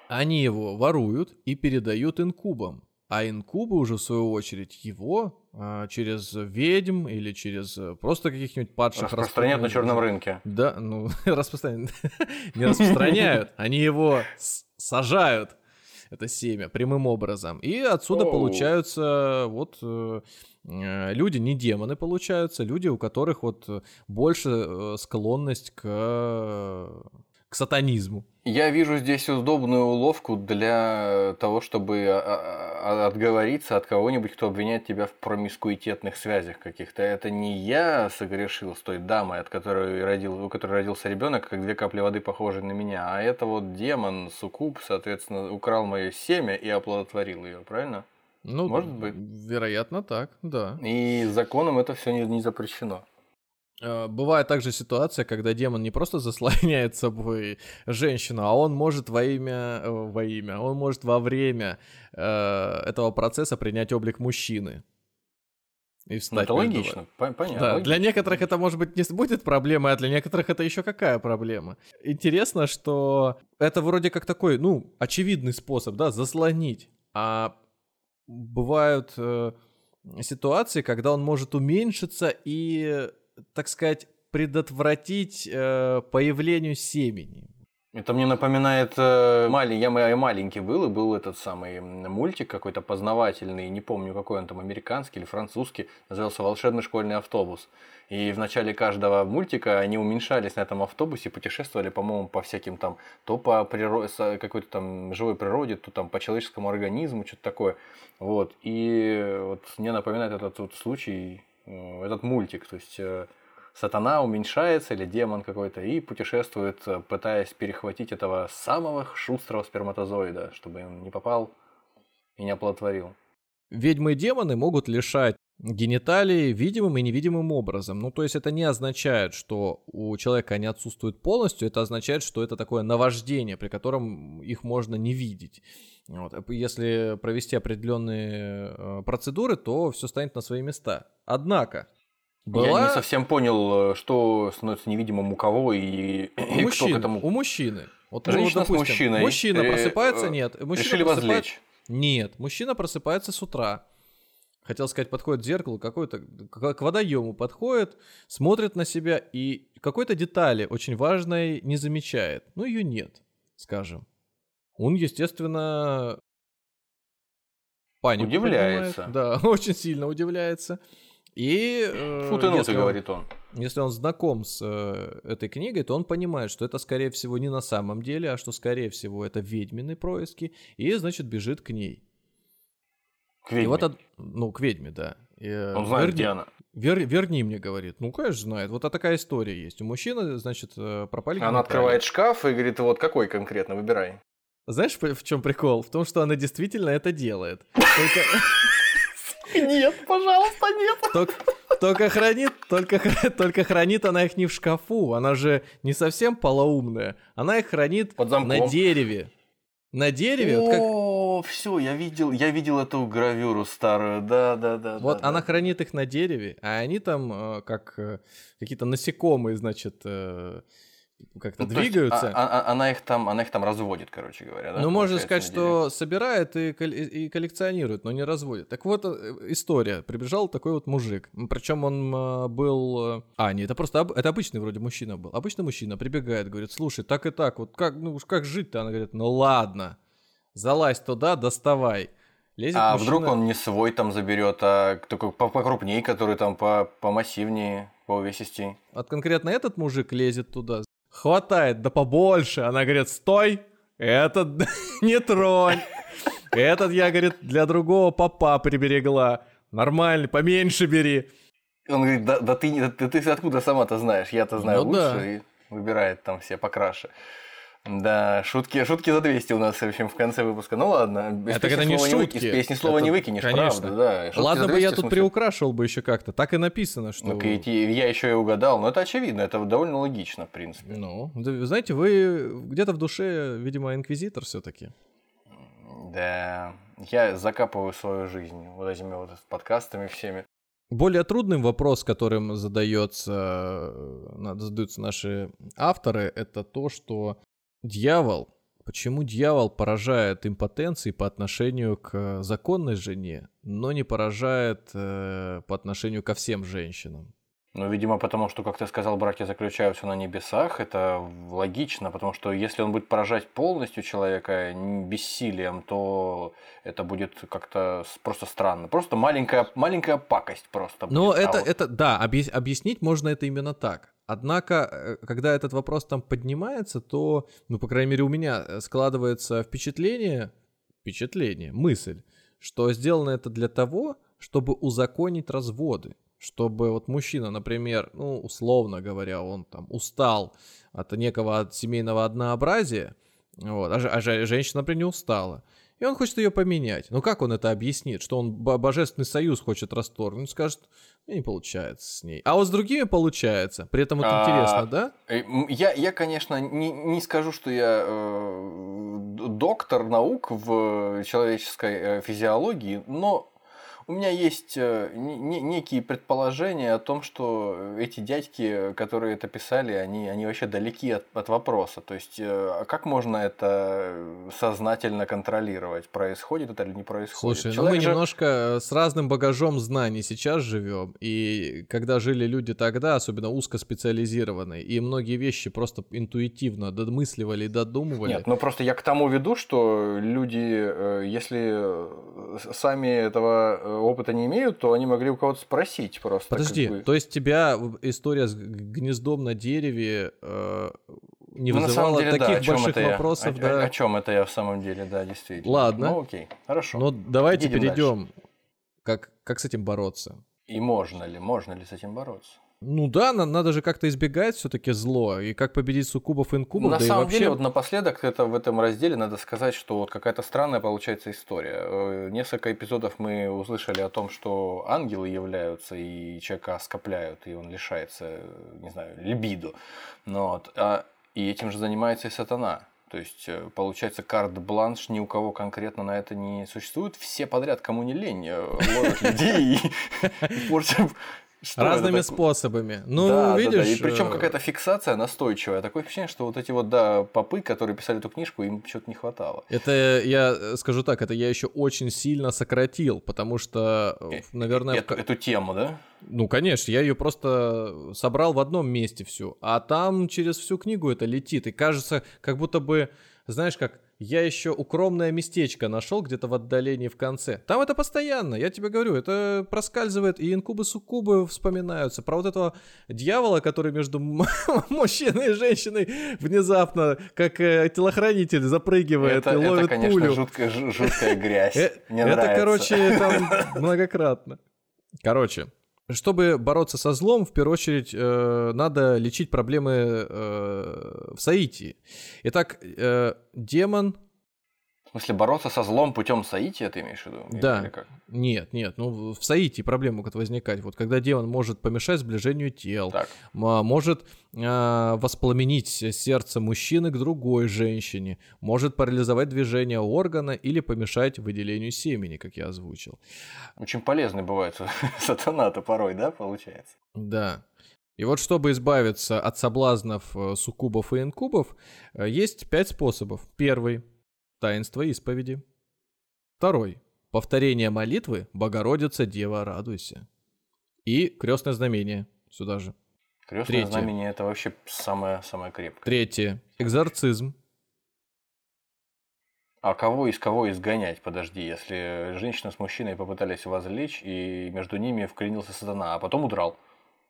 Они его воруют и передают инкубам. А инкубы уже, в свою очередь, его а, через ведьм или через э, просто каких-нибудь падших... Распространяют на черном рынке. Да, ну, распространяют. Не распространяют, они его сажают, это семя, прямым образом. И отсюда получаются вот э, э, люди, не демоны получаются, люди, у которых вот больше склонность к к сатанизму. Я вижу здесь удобную уловку для того, чтобы а, а, а, отговориться от кого-нибудь, кто обвиняет тебя в промискуитетных связях каких-то. Это не я согрешил с той дамой, от которой родил, у которой родился ребенок, как две капли воды похожие на меня, а это вот демон, суккуб, соответственно, украл мое семя и оплодотворил ее, правильно? Ну, может быть. Вероятно, так, да. И законом это все не, не запрещено. Э, бывает также ситуация, когда демон не просто заслоняет собой женщину, а он может во имя, э, во имя, он может во время э, этого процесса принять облик мужчины. И ну, встать. Ну, это логично, понятно. Да, логично. Для некоторых это, может быть, не будет проблемой, а для некоторых это еще какая проблема. Интересно, что это вроде как такой, ну, очевидный способ, да, заслонить. А бывают э, ситуации, когда он может уменьшиться и так сказать, предотвратить э, появлению семени. Это мне напоминает, э, малень, я маленький был, и был этот самый мультик какой-то познавательный, не помню, какой он там, американский или французский, назывался «Волшебный школьный автобус». И в начале каждого мультика они уменьшались на этом автобусе, путешествовали, по-моему, по всяким там, то по природе, какой-то там живой природе, то там по человеческому организму, что-то такое. Вот. И вот мне напоминает этот вот случай, этот мультик. То есть э, сатана уменьшается или демон какой-то и путешествует, э, пытаясь перехватить этого самого шустрого сперматозоида, чтобы он не попал и не оплодотворил. Ведьмы и демоны могут лишать гениталии видимым и невидимым образом. Ну, то есть это не означает, что у человека они отсутствуют полностью, это означает, что это такое наваждение, при котором их можно не видеть. Вот. Если провести определенные э, процедуры, то все станет на свои места. Однако, была... Я не совсем понял, э, что становится невидимым у кого и, у и мужчин, кто к этому... У мужчины. Вот, ну, Женщина допустим, с мужчиной. Мужчина э, просыпается, нет. Мужчина решили просыпается... возлечь. Нет, мужчина просыпается с утра. Хотел сказать, подходит к зеркалу, какой-то к водоему подходит, смотрит на себя и какой-то детали очень важной не замечает. Ну, ее нет, скажем он, естественно, панику Удивляется. Понимает. Да, очень сильно удивляется. И э, Фу ты если, говорит он. Если он знаком с э, этой книгой, то он понимает, что это, скорее всего, не на самом деле, а что, скорее всего, это ведьмины происки, и, значит, бежит к ней. К ведьме? И вот, ну, к ведьме, да. И, он знает, верни, где она. Вер, верни мне, говорит. Ну, конечно, знает. Вот такая история есть. У мужчины, значит, э, пропали Она открывает шкаф и говорит, вот какой конкретно, выбирай. Знаешь, в чем прикол? В том, что она действительно это делает. Только... Нет, пожалуйста, нет. Только, только хранит, только, только хранит она их не в шкафу. Она же не совсем полоумная. Она их хранит на дереве. На дереве. О, вот как... все, я видел, я видел эту гравюру старую, да, да, да. Вот да, она да. хранит их на дереве, а они там э, как э, какие-то насекомые, значит, э, как-то ну, двигаются. Есть, а, а, она их там, она их там разводит, короче говоря. Да? Ну, можно сказать, что собирает и, и коллекционирует, но не разводит. Так вот, э, история. Прибежал такой вот мужик. Причем он э, был... Э, а, нет, это просто это обычный вроде мужчина был. Обычный мужчина прибегает, говорит, слушай, так и так, вот как, ну, как жить-то? Она говорит, ну ладно, залазь туда, доставай. Лезет а мужчина... вдруг он не свой там заберет, а такой покрупнее, который там по помассивнее, по увесистей? Вот конкретно этот мужик лезет туда, хватает, да побольше. Она говорит, стой, этот не тронь. Этот я, говорит, для другого папа приберегла. Нормально, поменьше бери. Он говорит, да, да, ты, да ты откуда сама-то знаешь? Я-то знаю ну, лучше. Да. И выбирает там все покраше. Да, шутки, шутки за 200 у нас в общем в конце выпуска. Ну ладно, без это когда не шутки. Не песни слова это, не выкинешь, конечно. правда, да. Шутки ладно бы я тут приукрашивал бы еще как-то, так и написано, что... Ну, я еще и угадал, но это очевидно, это довольно логично, в принципе. Ну, да, знаете, вы где-то в душе, видимо, инквизитор все-таки. Да, я закапываю свою жизнь вот этими вот подкастами всеми. Более трудным вопрос, которым задается, задаются наши авторы, это то, что Дьявол. Почему дьявол поражает импотенцией по отношению к законной жене, но не поражает э, по отношению ко всем женщинам? Ну, видимо, потому что, как ты сказал, браки заключаются на небесах. Это логично, потому что если он будет поражать полностью человека бессилием, то это будет как-то просто странно. Просто маленькая, маленькая пакость просто. Но будет. это, а вот... это, да, объяснить можно это именно так. Однако, э, когда этот вопрос там поднимается, то, ну, по крайней мере, у меня э, складывается впечатление, впечатление, мысль, что сделано это для того, чтобы узаконить разводы. Чтобы вот мужчина, например, ну, условно говоря, он там устал от некого от семейного однообразия, вот, а, а женщина, например, не устала. И он хочет ее поменять. Но как он это объяснит? Что он божественный союз хочет расторгнуть? Скажет, ну, не получается с ней. А вот с другими получается. При этом вот а, интересно, да? Э, я, я конечно, не, не скажу, что я э, доктор наук в человеческой э, физиологии, но у меня есть э, некие предположения о том, что эти дядьки, которые это писали, они, они вообще далеки от, от вопроса. То есть, э, как можно это сознательно контролировать? Происходит это или не происходит? Слушай, Человек ну мы же... немножко с разным багажом знаний сейчас живем. И когда жили люди тогда, особенно узкоспециализированные, и многие вещи просто интуитивно додмысливали и додумывали. Нет, ну просто я к тому веду, что люди, если сами этого опыта не имеют, то они могли у кого-то спросить просто. Подожди, как бы... то есть тебя история с гнездом на дереве э, не ну, вызывала деле, таких да, больших вопросов? Я? Да? О, о чем это я в самом деле, да, действительно. Ладно. Ну окей, хорошо. Ну давайте Едем перейдем. Как, как с этим бороться? И можно ли, можно ли с этим бороться? Ну да, на, надо же как-то избегать все-таки зло. И как победить суккубов и инкубов. На да самом вообще... деле, вот напоследок это, в этом разделе надо сказать, что вот какая-то странная получается история. Э, несколько эпизодов мы услышали о том, что ангелы являются и человека скопляют, и он лишается, не знаю, либидо. Ну вот. А, и этим же занимается и сатана. То есть, э, получается, карт-бланш ни у кого конкретно на это не существует. Все подряд, кому не лень, э, ловят людей и портят что Разными способами. Ну, да, видишь... Да, да. И причем э, какая-то фиксация настойчивая. Такое впечатление, что вот эти вот, да, попы, которые писали эту книжку, им что-то не хватало. Это, я скажу так, это я еще очень сильно сократил, потому что, э, э, наверное... Эту, в... эту тему, да? Ну, конечно, я ее просто собрал в одном месте всю, а там через всю книгу это летит, и кажется, как будто бы, знаешь, как я еще укромное местечко нашел где-то в отдалении в конце. Там это постоянно, я тебе говорю, это проскальзывает, и инкубы-суккубы вспоминаются. Про вот этого дьявола, который между мужчиной и женщиной внезапно, как э, телохранитель, запрыгивает это, и ловит это, конечно, пулю. Жуткая, жуткая грязь. Э, Мне это, нравится. короче, там многократно. Короче, чтобы бороться со злом, в первую очередь, э, надо лечить проблемы э, в Саитии. Итак, э, демон в смысле, бороться со злом путем соития, ты имеешь в виду? Да. Или как? Нет, нет. Ну, в соитии проблемы могут возникать. Вот когда демон может помешать сближению тел, так. может э, воспламенить сердце мужчины к другой женщине, может парализовать движение органа или помешать выделению семени, как я озвучил. Очень полезный бывает сатана-то порой, да, получается? Да. И вот чтобы избавиться от соблазнов э, суккубов и инкубов, э, есть пять способов. Первый – Таинство исповеди. Второй. Повторение молитвы «Богородица, Дева, радуйся». И крестное знамение сюда же. Крестное Третье. знамение это вообще самое, самое крепкое. Третье. Экзорцизм. А кого из кого изгонять? Подожди, если женщина с мужчиной попытались возлечь, и между ними вклинился сатана, а потом удрал.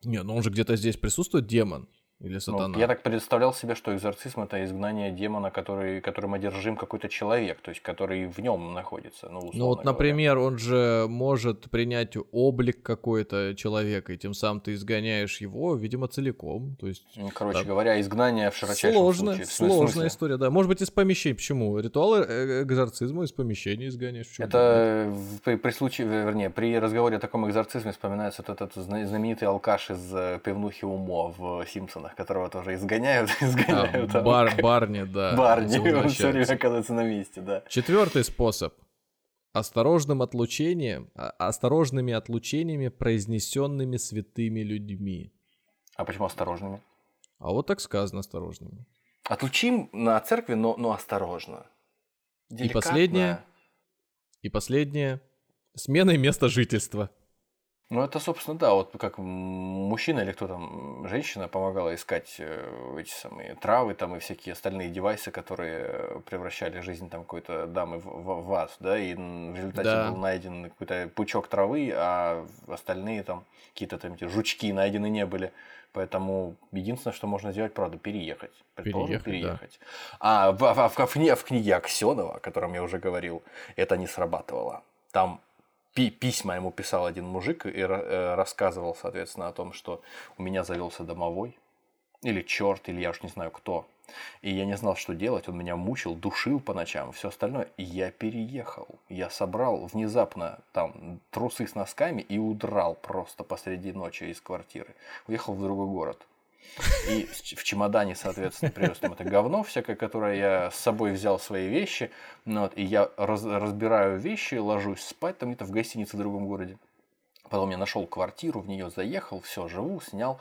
Не, ну он же где-то здесь присутствует, демон. Или ну, сатана? Ну, я так представлял себе, что экзорцизм это изгнание демона, который, которым одержим какой-то человек, то есть который в нем находится. Ну, ну вот, например, говоря. он же может принять облик какой-то человека, и тем самым ты изгоняешь его, видимо, целиком. То есть, ну, Короче да. говоря, изгнание в широчайшем Сложно, случае. Сложная история, да. Может быть, из помещений. Почему? Ритуалы э, экзорцизма из помещений изгоняешь. Это при, при случае, вернее, при разговоре о таком экзорцизме вспоминается вот этот знаменитый алкаш из э, пивнухи Умо в Симпсонах Симпсонах, которого тоже изгоняют, изгоняют. А, бар, Барни, да. Барни, он все время оказывается на месте, да. Четвертый способ. Осторожным отлучением, а, осторожными отлучениями, произнесенными святыми людьми. А почему осторожными? А вот так сказано осторожными. Отлучим на церкви, но, но осторожно. Деликатно. И последнее. И последнее. Сменой места жительства. Ну, это, собственно, да, вот как мужчина или кто там, женщина помогала искать э, эти самые травы там и всякие остальные девайсы, которые превращали жизнь там какой-то дамы в, в, в ад, да, и в результате да. был найден какой-то пучок травы, а остальные там какие-то там эти жучки найдены не были. Поэтому единственное, что можно сделать, правда, переехать. Предположим, переехать. переехать. Да. А в, в, в, в, в книге Аксенова, о котором я уже говорил, это не срабатывало. Там письма ему писал один мужик и э, рассказывал, соответственно, о том, что у меня завелся домовой, Или черт, или я уж не знаю кто. И я не знал, что делать. Он меня мучил, душил по ночам, все остальное. И я переехал. Я собрал внезапно там трусы с носками и удрал просто посреди ночи из квартиры. Уехал в другой город. И в чемодане, соответственно, привез там это говно всякое, которое я с собой взял свои вещи. Ну, вот, и я раз, разбираю вещи, ложусь спать там где-то в гостинице в другом городе. Потом я нашел квартиру, в нее заехал, все, живу, снял.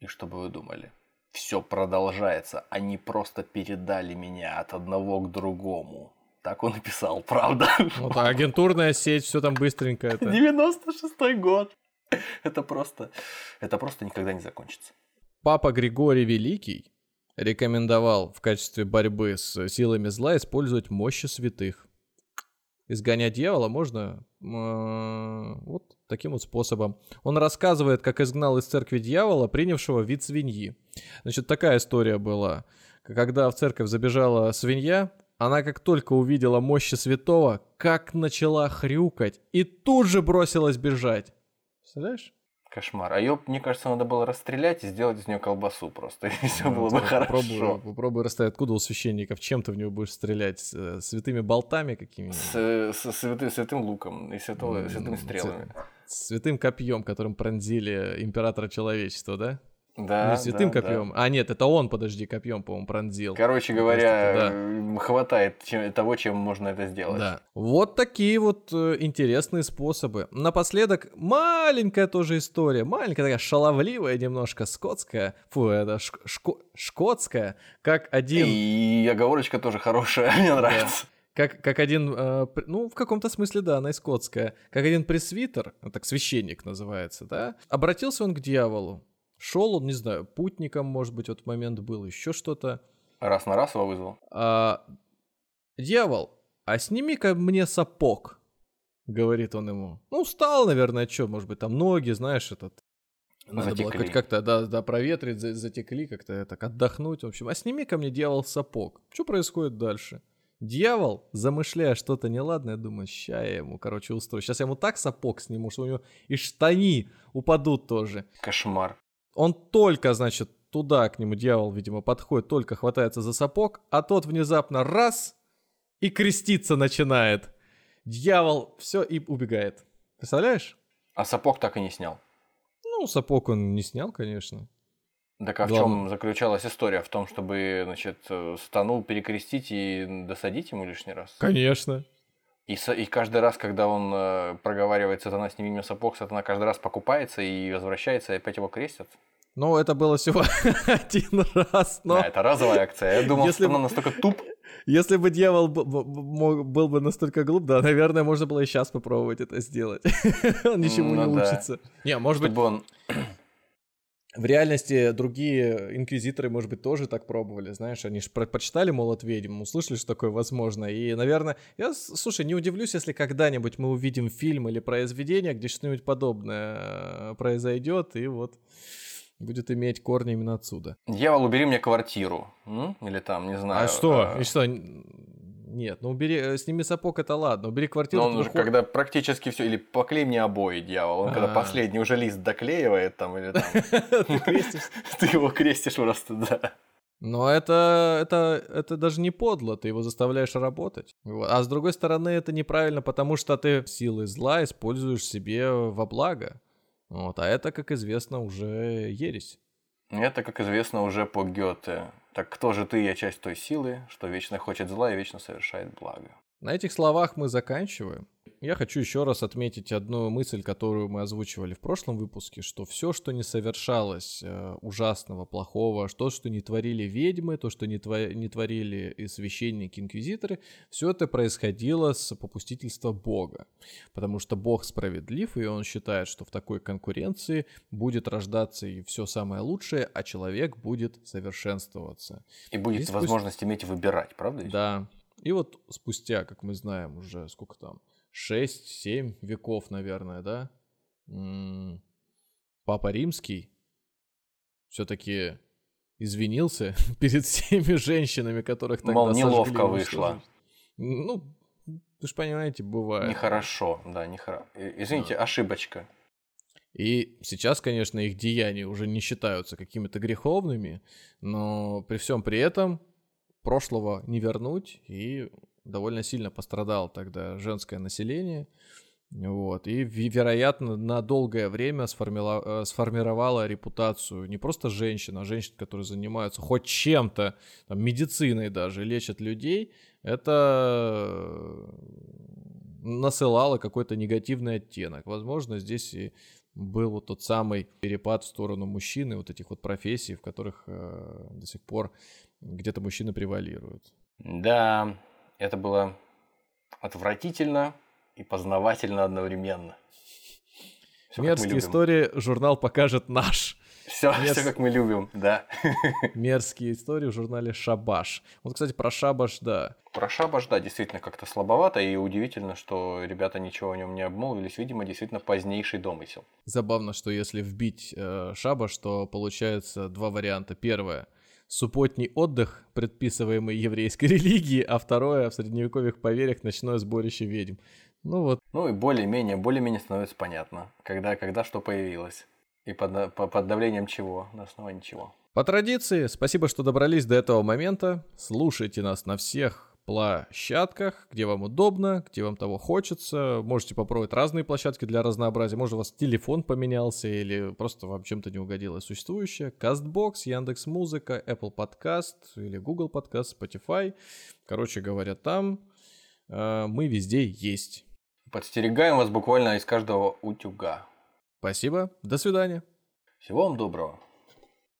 И что бы вы думали? Все продолжается. Они просто передали меня от одного к другому. Так он и писал, правда? Вот, а агентурная сеть, все там быстренько. Это... 96-й год. Это просто, это просто никогда не закончится. Папа Григорий Великий рекомендовал в качестве борьбы с силами зла использовать мощи святых. Изгонять дьявола можно э, вот таким вот способом. Он рассказывает, как изгнал из церкви дьявола, принявшего вид свиньи. Значит, такая история была. Когда в церковь забежала свинья, она как только увидела мощи святого, как начала хрюкать и тут же бросилась бежать. Представляешь? Кошмар. А ее, мне кажется, надо было расстрелять и сделать из нее колбасу просто. И все ну, было бы хорошо. Попробуй расставить. Откуда у священников? Чем ты в него будешь стрелять? С, э, святыми болтами какими-нибудь? С, с святым, святым луком и свято, святыми стрелами. Святым копьем, которым пронзили императора человечества, да? Да, не святым да, копьем. Да. А, нет, это он, подожди, копьем, по-моему, пронзил. Короче говоря, да. хватает чем, того, чем можно это сделать. Да. Вот такие вот э, интересные способы. Напоследок, маленькая тоже история. Маленькая такая шаловливая немножко, скотская. Фу, это шко шкотская. Как один... И оговорочка тоже хорошая, мне нравится. Как, как один, э, ну, в каком-то смысле, да, она и скотская. Как один пресвитер, так священник называется, да, обратился он к дьяволу. Шел он, не знаю, путником, может быть, вот момент был, еще что-то. Раз на раз его вызвал? А, Дьявол, а сними-ка мне сапог, говорит он ему. Ну, устал, наверное, что, может быть, там ноги, знаешь, этот... Надо затекли. было хоть как-то, да, да, проветрить, затекли, как-то так отдохнуть, в общем. А сними-ка мне, дьявол, сапог. Что происходит дальше? Дьявол, замышляя что-то неладное, думает, ща я ему, короче, устрою. Сейчас я ему так сапог сниму, что у него и штани упадут тоже. Кошмар. Он только, значит, туда к нему дьявол, видимо, подходит, только хватается за сапог, а тот внезапно раз и креститься начинает. Дьявол все и убегает. Представляешь? А сапог так и не снял. Ну, сапог он не снял, конечно. Так а Главное. в чем заключалась история? В том, чтобы, значит, стану перекрестить и досадить ему лишний раз? Конечно. И, и каждый раз, когда он э, проговаривает «Сатана, сними мне сапог», Сатана каждый раз покупается и возвращается, и опять его крестят? Ну, это было всего один раз, но... Да, это разовая акция. Я думал, Если... что он настолько туп. Если бы дьявол был бы настолько глуп, да, наверное, можно было и сейчас попробовать это сделать. Он ничему ну, не да. учится. Не, может Чтобы быть... он в реальности другие инквизиторы, может быть, тоже так пробовали, знаешь, они же предпочитали молот ведьм, услышали, что такое возможно, и, наверное, я, слушай, не удивлюсь, если когда-нибудь мы увидим фильм или произведение, где что-нибудь подобное э, произойдет, и вот будет иметь корни именно отсюда. Дьявол, убери мне квартиру, М? или там, не знаю. А что, э... и что, нет, ну убери, э, сними сапог, это ладно, убери квартиру. Но он уже, когда практически все, или поклей мне обои, дьявол, он когда а. последний уже лист доклеивает там, или там... Ты крестишь? Ты его крестишь просто, да. Но это, это, это даже не подло, ты его заставляешь работать. А с другой стороны, это неправильно, потому что ты силы зла используешь себе во благо. Вот, а это, как известно, уже ересь. Это, как известно, уже по Гёте. Так кто же ты, я часть той силы, что вечно хочет зла и вечно совершает благо. На этих словах мы заканчиваем. Я хочу еще раз отметить одну мысль, которую мы озвучивали в прошлом выпуске, что все, что не совершалось э, ужасного, плохого, то, что не творили ведьмы, то, что не, тво- не творили и священники, инквизиторы, все это происходило с попустительства Бога. Потому что Бог справедлив, и он считает, что в такой конкуренции будет рождаться и все самое лучшее, а человек будет совершенствоваться. И будет и возможность спусть... иметь выбирать, правда? Да, и вот спустя, как мы знаем, уже сколько там, 6-7 веков, наверное, да, Папа Римский все-таки извинился перед всеми женщинами, которых тогда Мол, неловко вышло. Ну, вы же понимаете, бывает. Нехорошо, да, нехорошо. Извините, да. ошибочка. И сейчас, конечно, их деяния уже не считаются какими-то греховными, но при всем при этом прошлого не вернуть, и довольно сильно пострадало тогда женское население. Вот. И, вероятно, на долгое время сформила... Э, сформировала репутацию не просто женщин, а женщин, которые занимаются хоть чем-то, там, медициной даже, лечат людей. Это насылало какой-то негативный оттенок. Возможно, здесь и был вот тот самый перепад в сторону мужчины, вот этих вот профессий, в которых э, до сих пор где-то мужчины превалируют. Да, это было отвратительно и познавательно одновременно. Все, Мерзкие истории журнал покажет наш. Все, Мерз... все как мы любим, да. Мерзкие истории в журнале Шабаш. Вот, кстати, про Шабаш, да. Про Шабаш, да, действительно как-то слабовато, и удивительно, что ребята ничего о нем не обмолвились. Видимо, действительно позднейший домысел. Забавно, что если вбить э, Шабаш, то получается два варианта. Первое – субботний отдых, предписываемый еврейской религией, а второе – в средневековых поверьях ночное сборище ведьм. Ну вот. Ну и более-менее, более-менее становится понятно, когда, когда что появилось. И под, под давлением чего, на основании чего. По традиции, спасибо, что добрались до этого момента. Слушайте нас на всех площадках, где вам удобно, где вам того хочется. Можете попробовать разные площадки для разнообразия. Может, у вас телефон поменялся или просто вам чем-то не угодило существующее. Castbox, Яндекс Музыка, Apple Podcast или Google Podcast, Spotify. Короче говоря, там э, мы везде есть. Подстерегаем вас буквально из каждого утюга. Спасибо. До свидания. Всего вам доброго.